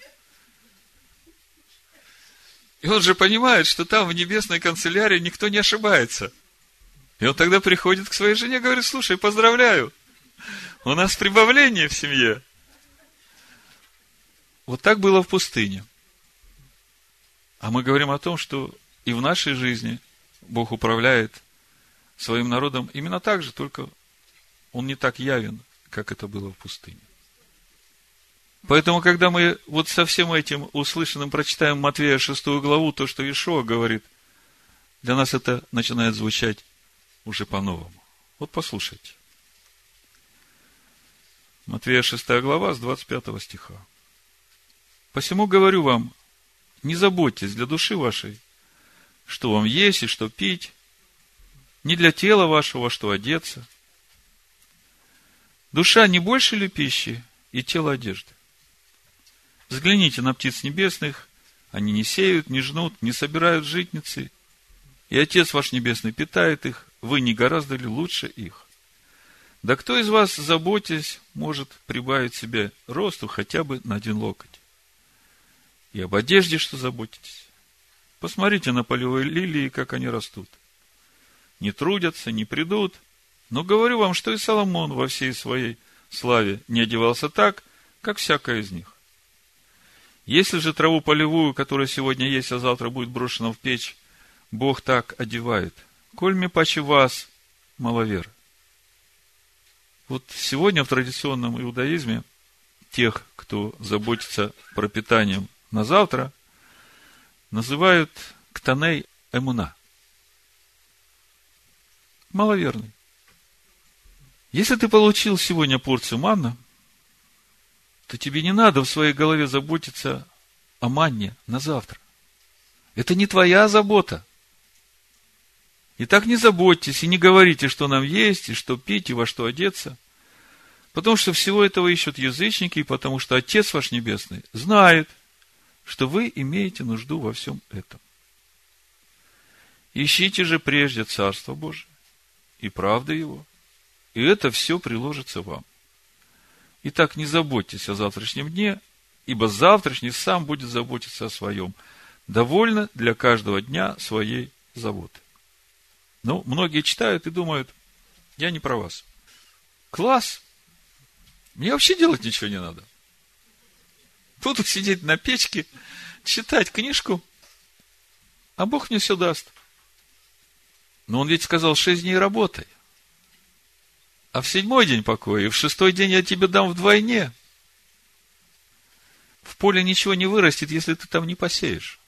И он же понимает, что там в небесной канцелярии никто не ошибается – и он тогда приходит к своей жене говорит, слушай, поздравляю, у нас прибавление в семье. Вот так было в пустыне. А мы говорим о том, что и в нашей жизни Бог управляет своим народом именно так же, только он не так явен, как это было в пустыне. Поэтому, когда мы вот со всем этим услышанным прочитаем Матвея 6 главу, то, что Ишуа говорит, для нас это начинает звучать уже по-новому. Вот послушайте. Матвея 6 глава с 25 стиха. Посему говорю вам, не заботьтесь для души вашей, что вам есть и что пить, не для тела вашего, что одеться. Душа не больше ли пищи и тело одежды? Взгляните на птиц небесных, они не сеют, не жнут, не собирают житницы, и Отец ваш Небесный питает их, вы не гораздо ли лучше их? Да кто из вас, заботясь, может прибавить себе росту хотя бы на один локоть? И об одежде, что заботитесь. Посмотрите на полевые лилии, как они растут. Не трудятся, не придут. Но говорю вам, что и Соломон во всей своей славе не одевался так, как всякая из них. Если же траву полевую, которая сегодня есть, а завтра будет брошена в печь, Бог так одевает, коль мне паче вас, маловер. Вот сегодня в традиционном иудаизме тех, кто заботится пропитанием на завтра, называют ктаней эмуна. Маловерный. Если ты получил сегодня порцию манна, то тебе не надо в своей голове заботиться о манне на завтра. Это не твоя забота. И так не заботьтесь и не говорите, что нам есть, и что пить, и во что одеться. Потому что всего этого ищут язычники, и потому что Отец ваш Небесный знает, что вы имеете нужду во всем этом. Ищите же прежде Царство Божие и правда Его, и это все приложится вам. Итак, не заботьтесь о завтрашнем дне, ибо завтрашний сам будет заботиться о своем. Довольно для каждого дня своей заботы. Ну, многие читают и думают, я не про вас. Класс! Мне вообще делать ничего не надо. Буду сидеть на печке, читать книжку, а Бог мне все даст. Но он ведь сказал, шесть дней работай. А в седьмой день покоя, и в шестой день я тебе дам вдвойне. В поле ничего не вырастет, если ты там не посеешь.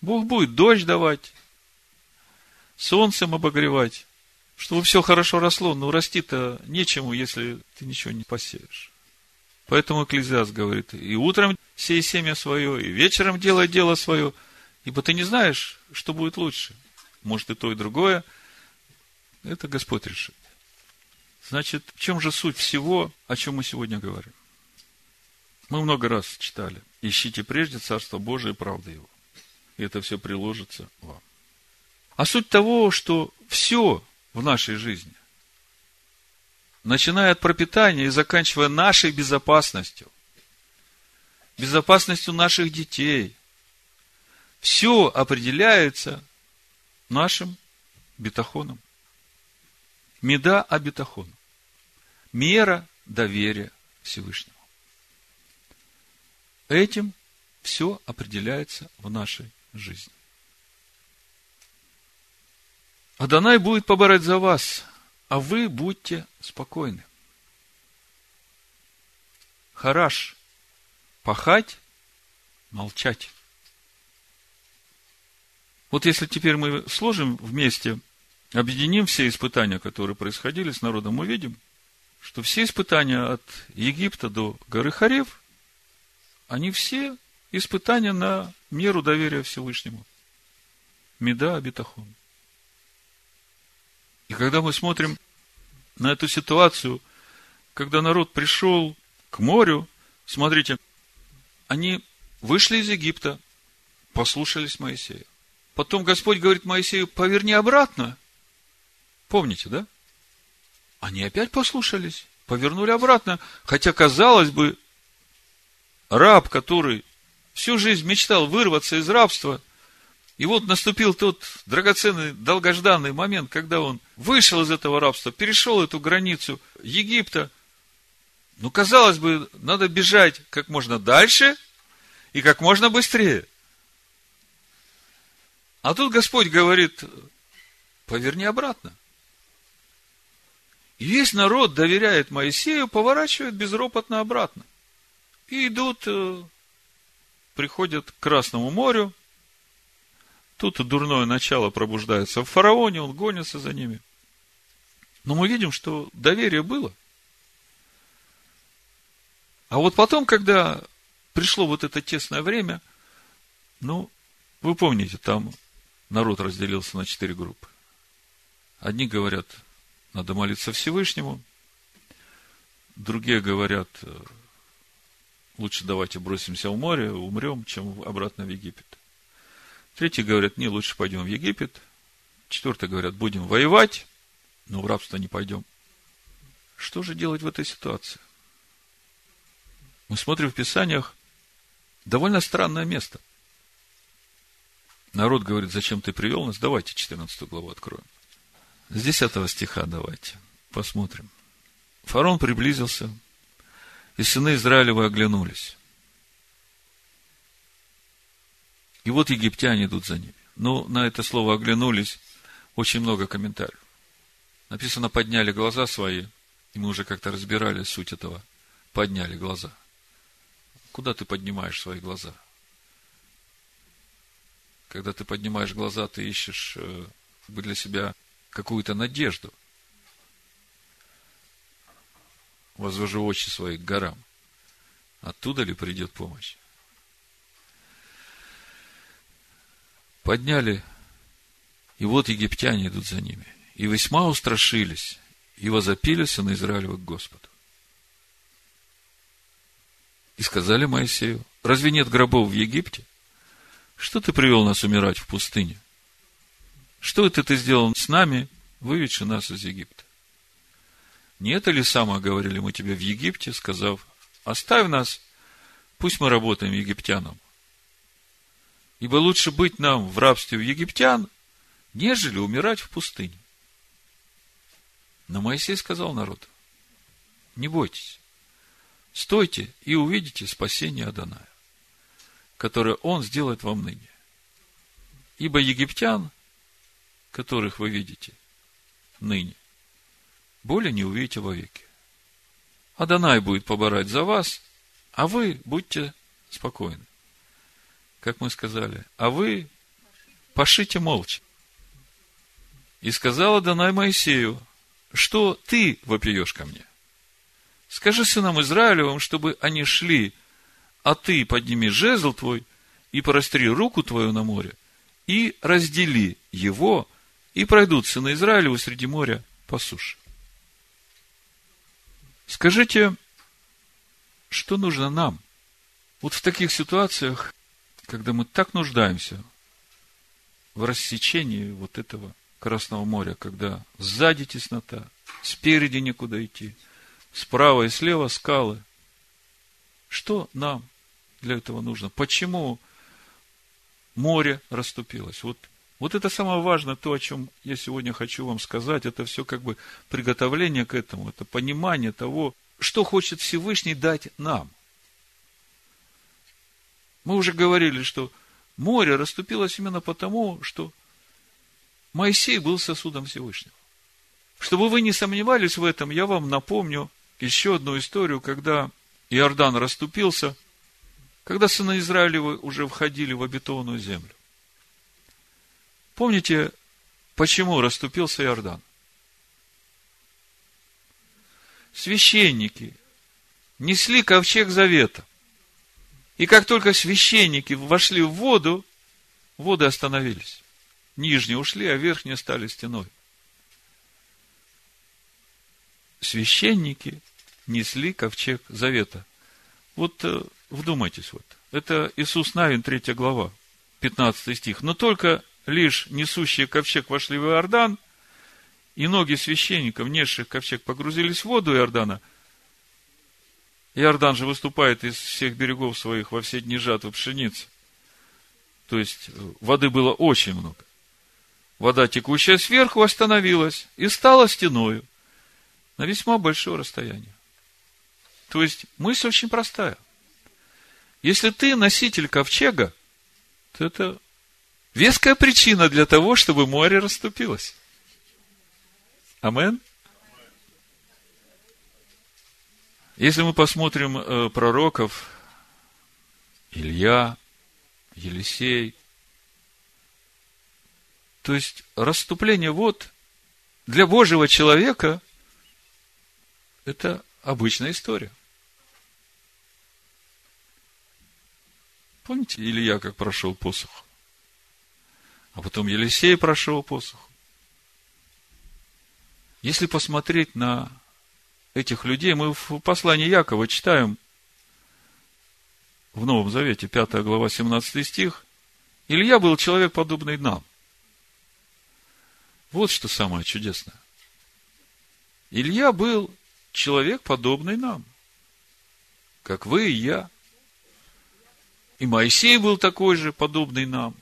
Бог будет дождь давать, солнцем обогревать, чтобы все хорошо росло. Но расти-то нечему, если ты ничего не посеешь. Поэтому Экклезиас говорит, и утром сей семя свое, и вечером делай дело свое, ибо ты не знаешь, что будет лучше. Может и то, и другое. Это Господь решит. Значит, в чем же суть всего, о чем мы сегодня говорим? Мы много раз читали. Ищите прежде Царство Божие и правды Его. И это все приложится вам. А суть того, что все в нашей жизни, начиная от пропитания и заканчивая нашей безопасностью, безопасностью наших детей, все определяется нашим бетахоном. Меда абитахон. Мера доверия Всевышнему. Этим все определяется в нашей жизни. Адонай будет поборать за вас, а вы будьте спокойны. Хараш. Пахать, молчать. Вот если теперь мы сложим вместе, объединим все испытания, которые происходили с народом, мы видим, что все испытания от Египта до горы Харев, они все испытания на меру доверия Всевышнему. Меда Абитахон. И когда мы смотрим на эту ситуацию, когда народ пришел к морю, смотрите, они вышли из Египта, послушались Моисея. Потом Господь говорит Моисею, поверни обратно. Помните, да? Они опять послушались, повернули обратно. Хотя, казалось бы, раб, который всю жизнь мечтал вырваться из рабства – и вот наступил тот драгоценный, долгожданный момент, когда он вышел из этого рабства, перешел эту границу Египта. Ну, казалось бы, надо бежать как можно дальше и как можно быстрее. А тут Господь говорит, поверни обратно. Весь народ доверяет Моисею, поворачивает безропотно обратно. И идут, э, приходят к Красному морю, Тут дурное начало пробуждается в фараоне, он гонится за ними. Но мы видим, что доверие было. А вот потом, когда пришло вот это тесное время, ну, вы помните, там народ разделился на четыре группы. Одни говорят, надо молиться Всевышнему. Другие говорят, э, лучше давайте бросимся в море, умрем, чем обратно в Египет. Третьи говорят, не, лучше пойдем в Египет. Четвертые говорят, будем воевать, но в рабство не пойдем. Что же делать в этой ситуации? Мы смотрим в Писаниях довольно странное место. Народ говорит, зачем ты привел нас? Давайте 14 главу откроем. С 10 стиха давайте посмотрим. Фарон приблизился, и сыны Израилевы оглянулись. И вот египтяне идут за ними. Ну, на это слово оглянулись очень много комментариев. Написано, подняли глаза свои, и мы уже как-то разбирали суть этого. Подняли глаза. Куда ты поднимаешь свои глаза? Когда ты поднимаешь глаза, ты ищешь э, для себя какую-то надежду. Возвожу очи свои к горам. Оттуда ли придет помощь? Подняли, и вот египтяне идут за ними. И весьма устрашились, и возопили сыны Израилева к Господу. И сказали Моисею, разве нет гробов в Египте? Что ты привел нас умирать в пустыне? Что это ты сделал с нами, выведши нас из Египта? Не это ли самое говорили мы тебе в Египте, сказав, оставь нас, пусть мы работаем египтянам. Ибо лучше быть нам в рабстве у египтян, нежели умирать в пустыне. Но Моисей сказал народу, не бойтесь, стойте и увидите спасение Адоная, которое он сделает вам ныне. Ибо египтян, которых вы видите ныне, более не увидите вовеки. Адонай будет поборать за вас, а вы будьте спокойны. Как мы сказали, а вы пошите молча. И сказал Адонай Моисею, что ты вопиешь ко мне. Скажи сынам Израилевым, чтобы они шли, а ты подними жезл твой и простри руку твою на море, и раздели его, и пройдут сыны Израилевы среди моря по суше. Скажите, что нужно нам? Вот в таких ситуациях, когда мы так нуждаемся в рассечении вот этого Красного моря, когда сзади теснота, спереди некуда идти, справа и слева скалы. Что нам для этого нужно? Почему море расступилось? Вот, вот это самое важное, то, о чем я сегодня хочу вам сказать, это все как бы приготовление к этому, это понимание того, что хочет Всевышний дать нам. Мы уже говорили, что море расступилось именно потому, что Моисей был сосудом Всевышнего. Чтобы вы не сомневались в этом, я вам напомню еще одну историю, когда Иордан расступился, когда сыны Израилевы уже входили в обетованную землю. Помните, почему расступился Иордан? Священники несли ковчег завета. И как только священники вошли в воду, воды остановились. Нижние ушли, а верхние стали стеной. Священники несли ковчег завета. Вот э, вдумайтесь, вот. Это Иисус Навин, 3 глава, 15 стих. Но только лишь несущие ковчег вошли в Иордан, и ноги священников, несших ковчег, погрузились в воду Иордана. Иордан же выступает из всех берегов своих во все дни жатвы пшеницы. То есть, э, воды было очень много вода, текущая сверху, остановилась и стала стеною на весьма большое расстояние. То есть, мысль очень простая. Если ты носитель ковчега, то это веская причина для того, чтобы море расступилось. Амен? Если мы посмотрим э, пророков, Илья, Елисей, то есть, расступление вод для Божьего человека – это обычная история. Помните, Илья как прошел посух? А потом Елисей прошел посух. Если посмотреть на этих людей. Мы в послании Якова читаем в Новом Завете, 5 глава, 17 стих. Илья был человек, подобный нам. Вот что самое чудесное. Илья был человек, подобный нам. Как вы и я. И Моисей был такой же, подобный нам.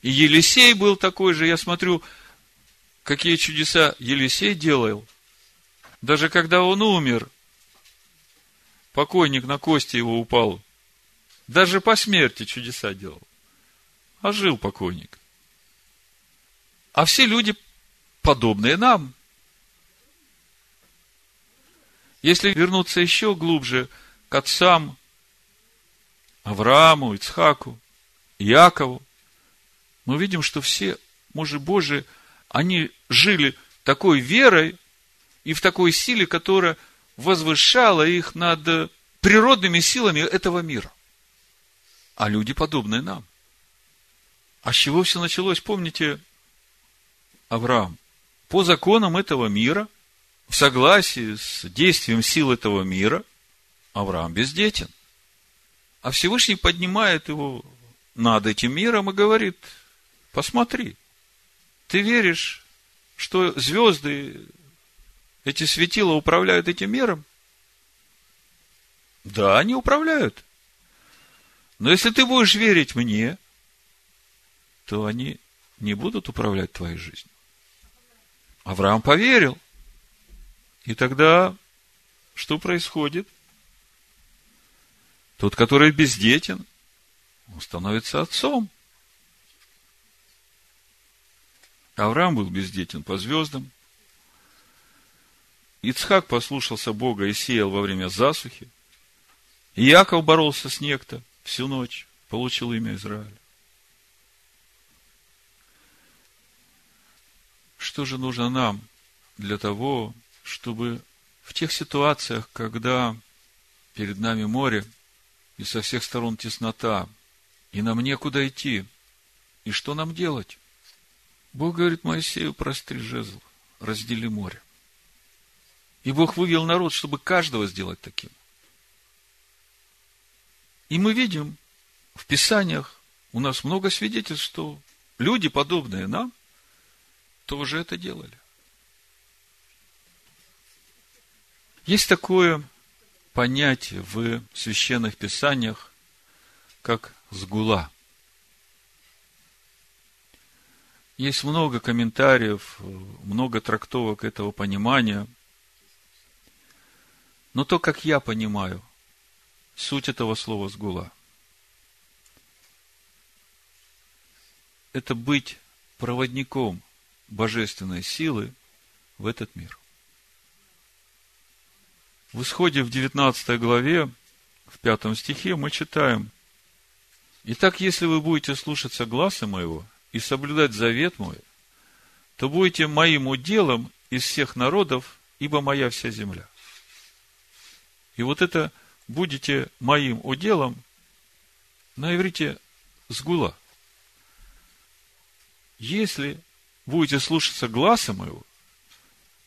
И Елисей был такой же. Я смотрю, какие чудеса Елисей делал. Даже когда он умер, покойник на кости его упал. Даже по смерти чудеса делал. А жил покойник. А все люди подобные нам. Если вернуться еще глубже к отцам Аврааму, Ицхаку, Якову, мы видим, что все мужи Божии, они жили такой верой и в такой силе, которая возвышала их над природными силами этого мира. А люди подобные нам. А с чего все началось? Помните, Авраам? По законам этого мира, в согласии с действием сил этого мира, Авраам бездетен. А Всевышний поднимает его над этим миром и говорит, посмотри, ты веришь, что звезды, эти светила управляют этим миром? Да, они управляют. Но если ты будешь верить мне, то они не будут управлять твоей жизнью. Авраам поверил. И тогда что происходит? Тот, который бездетен, он становится отцом. Авраам был бездетен по звездам. Ицхак послушался Бога и сеял во время засухи. И Яков боролся с некто всю ночь, получил имя Израиля. Что же нужно нам для того, чтобы в тех ситуациях, когда перед нами море, и со всех сторон теснота, и нам некуда идти, и что нам делать? Бог говорит Моисею, простри жезл, раздели море. И Бог вывел народ, чтобы каждого сделать таким. И мы видим в Писаниях, у нас много свидетельств, что люди, подобные нам, тоже это делали. Есть такое понятие в священных писаниях, как сгула. Есть много комментариев, много трактовок этого понимания. Но то, как я понимаю, суть этого слова сгула, это быть проводником божественной силы в этот мир. В исходе в 19 главе, в 5 стихе мы читаем, «Итак, если вы будете слушаться гласа моего и соблюдать завет мой, то будете моим уделом из всех народов, ибо моя вся земля». И вот это будете моим уделом на иврите сгула. Если будете слушаться гласа моего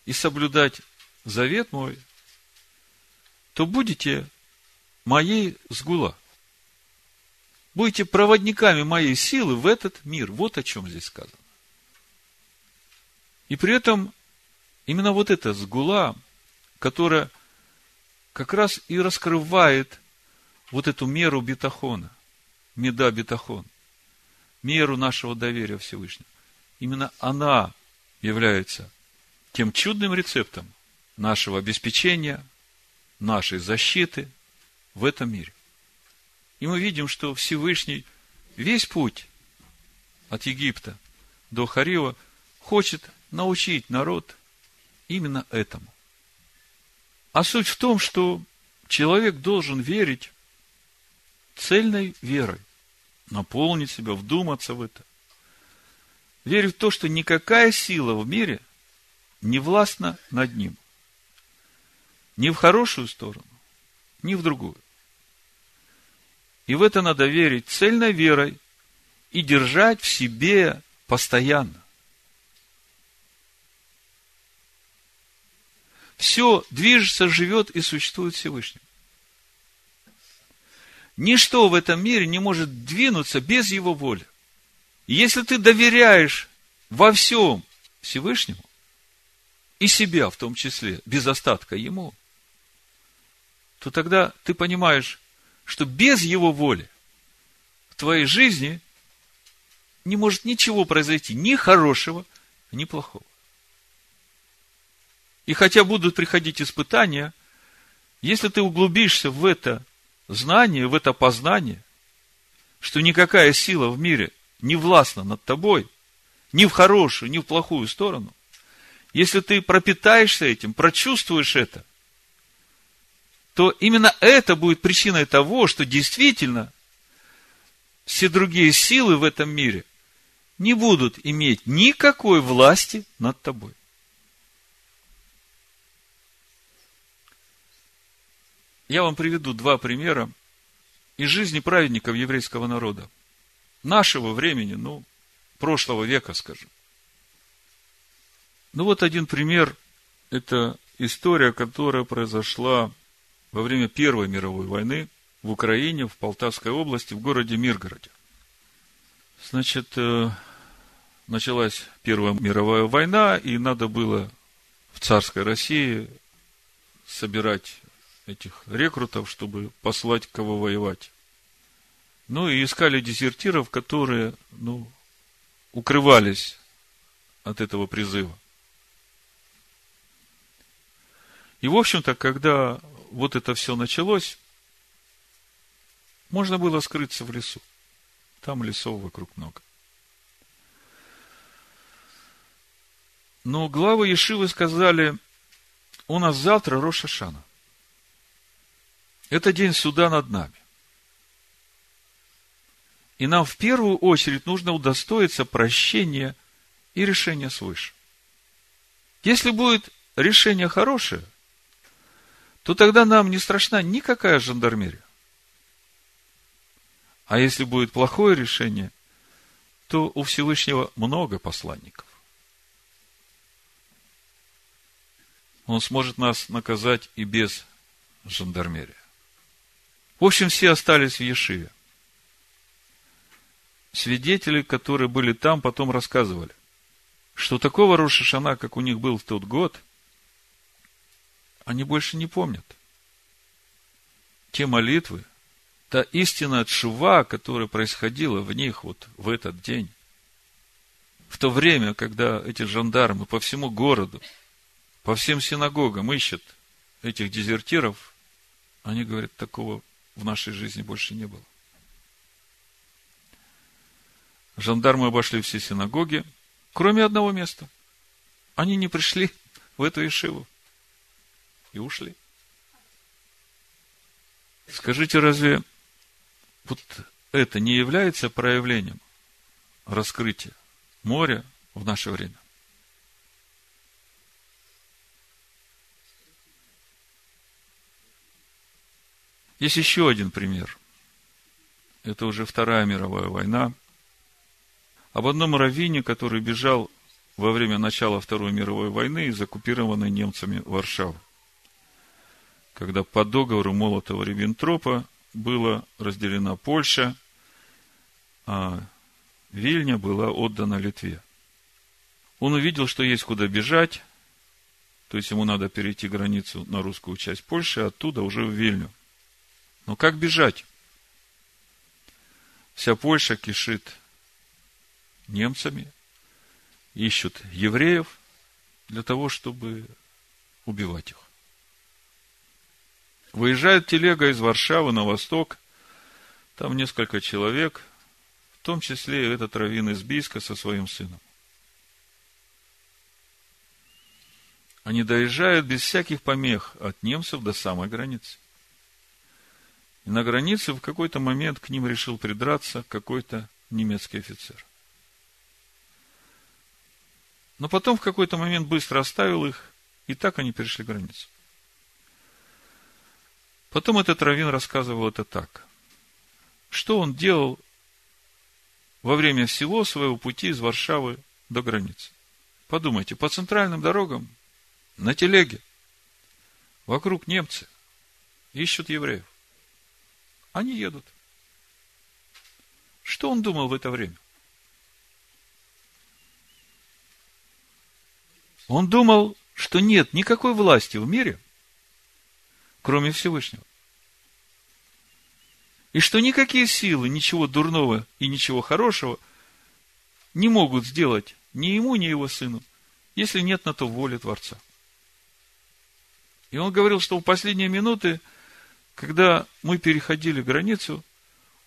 и соблюдать завет мой, то будете моей сгула. Будете проводниками моей силы в этот мир. Вот о чем здесь сказано. И при этом именно вот эта сгула, которая как раз и раскрывает вот эту меру бетахона, меда бетахон, меру нашего доверия Всевышнему. Именно она является тем чудным рецептом нашего обеспечения, нашей защиты в этом мире. И мы видим, что Всевышний весь путь от Египта до Харива хочет научить народ именно этому. А суть в том, что человек должен верить цельной верой, наполнить себя, вдуматься в это – верит в то, что никакая сила в мире не властна над ним. Ни в хорошую сторону, ни в другую. И в это надо верить цельной верой и держать в себе постоянно. Все движется, живет и существует Всевышний. Ничто в этом мире не может двинуться без его воли. И если ты доверяешь во всем Всевышнему, и себя в том числе, без остатка ему, то тогда ты понимаешь, что без его воли в твоей жизни не может ничего произойти, ни хорошего, ни плохого. И хотя будут приходить испытания, если ты углубишься в это знание, в это познание, что никакая сила в мире не властна над тобой, ни в хорошую, ни в плохую сторону, если ты пропитаешься этим, прочувствуешь это, то именно это будет причиной того, что действительно все другие силы в этом мире не будут иметь никакой власти над тобой. Я вам приведу два примера из жизни праведников еврейского народа. Нашего времени, ну, прошлого века, скажем. Ну, вот один пример. Это история, которая произошла во время Первой мировой войны в Украине, в Полтавской области, в городе Миргороде. Значит, э, началась Первая мировая война, и надо было в царской России собирать этих рекрутов, чтобы послать кого воевать. Ну, и искали дезертиров, которые, ну, укрывались от этого призыва. И, в общем-то, когда вот это все началось, можно было скрыться в лесу. Там лесов вокруг много. Но главы Ешивы сказали, у нас завтра Роша Шана. Это день суда над нами. И нам в первую очередь нужно удостоиться прощения и решения свыше. Если будет решение хорошее, то тогда нам не страшна никакая жандармерия. А если будет плохое решение, то у Всевышнего много посланников. Он сможет нас наказать и без жандармерии. В общем, все остались в Ешиве. Свидетели, которые были там, потом рассказывали, что такого Рошашана, как у них был в тот год, они больше не помнят. Те молитвы, та истина от Шува, которая происходила в них вот в этот день, в то время, когда эти жандармы по всему городу, по всем синагогам ищут этих дезертиров, они говорят, такого в нашей жизни больше не было. Жандармы обошли все синагоги, кроме одного места. Они не пришли в эту Ишиву и ушли. Скажите, разве вот это не является проявлением раскрытия моря в наше время? Есть еще один пример. Это уже Вторая мировая война. Об одном раввине, который бежал во время начала Второй мировой войны из оккупированной немцами Варшавы. Когда по договору Молотова-Риббентропа была разделена Польша, а Вильня была отдана Литве. Он увидел, что есть куда бежать, то есть ему надо перейти границу на русскую часть Польши, оттуда уже в Вильню. Но как бежать? Вся Польша кишит немцами, ищут евреев для того, чтобы убивать их. Выезжает телега из Варшавы на восток, там несколько человек, в том числе и этот раввин из Бийска со своим сыном. Они доезжают без всяких помех от немцев до самой границы. И на границе в какой-то момент к ним решил придраться какой-то немецкий офицер. Но потом в какой-то момент быстро оставил их, и так они перешли границу. Потом этот раввин рассказывал это так. Что он делал во время всего своего пути из Варшавы до границы? Подумайте, по центральным дорогам, на телеге, Вокруг немцы ищут евреев. Они едут. Что он думал в это время? Он думал, что нет никакой власти в мире, кроме Всевышнего. И что никакие силы ничего дурного и ничего хорошего не могут сделать ни ему, ни его сыну, если нет на то воли Творца. И он говорил, что в последние минуты, когда мы переходили границу,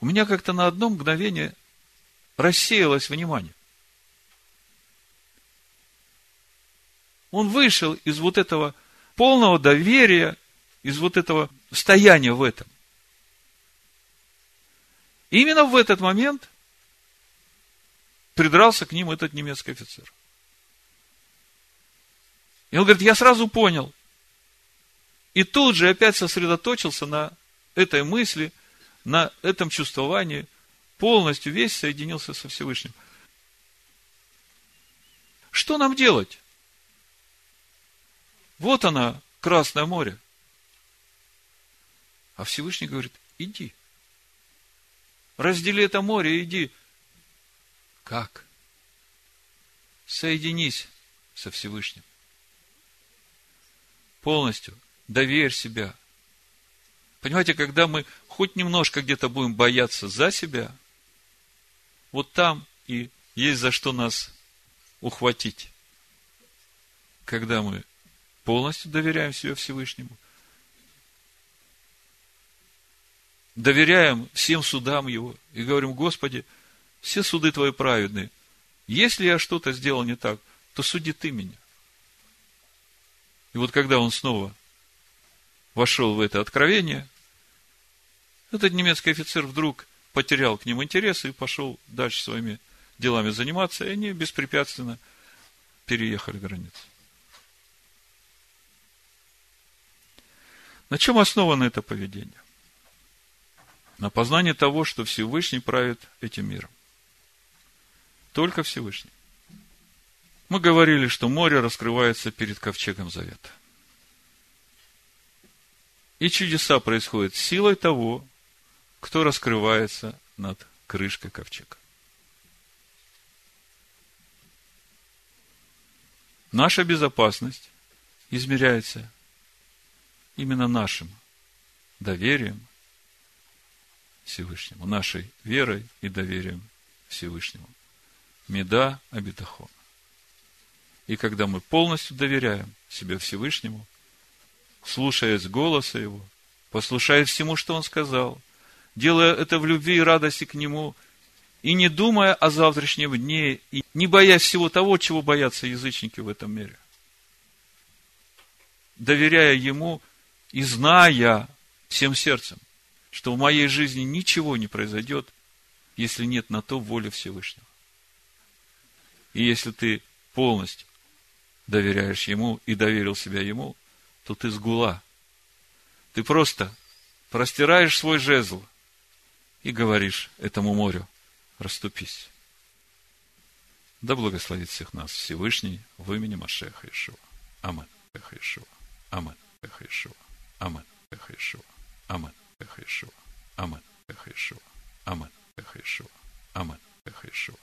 у меня как-то на одно мгновение рассеялось внимание. Он вышел из вот этого полного доверия, из вот этого стояния в этом. И именно в этот момент придрался к ним этот немецкий офицер. И он говорит, я сразу понял. И тут же опять сосредоточился на этой мысли, на этом чувствовании, полностью весь соединился со Всевышним. Что нам делать? Вот она, Красное море. А Всевышний говорит, иди. Раздели это море, иди. Как? Соединись со Всевышним. Полностью доверь себя. Понимаете, когда мы хоть немножко где-то будем бояться за себя, вот там и есть за что нас ухватить. Когда мы полностью доверяем себе Всевышнему. Доверяем всем судам Его и говорим, Господи, все суды Твои праведные. Если я что-то сделал не так, то суди Ты меня. И вот когда он снова вошел в это откровение, этот немецкий офицер вдруг потерял к ним интерес и пошел дальше своими делами заниматься, и они беспрепятственно переехали границу. На чем основано это поведение? На познании того, что Всевышний правит этим миром. Только Всевышний. Мы говорили, что море раскрывается перед ковчегом завета. И чудеса происходят силой того, кто раскрывается над крышкой ковчега. Наша безопасность измеряется именно нашим доверием Всевышнему, нашей верой и доверием Всевышнему. Меда Абитахон. И когда мы полностью доверяем себе Всевышнему, слушаясь голоса Его, послушая всему, что Он сказал, делая это в любви и радости к Нему, и не думая о завтрашнем дне, и не боясь всего того, чего боятся язычники в этом мире. Доверяя Ему и зная всем сердцем, что в моей жизни ничего не произойдет, если нет на то воли Всевышнего. И если ты полностью доверяешь Ему и доверил себя Ему, то ты сгула. Ты просто простираешь свой жезл и говоришь этому морю, расступись. Да благословит всех нас Всевышний в имени Машеха Ишуа. Амин. Амин. Ишуа. Амен. Эх Ишуа. Амен. Эх Ишуа. Амен. Эх Ишуа. Амен. Эх Ишуа. Амен. Эх Ишуа.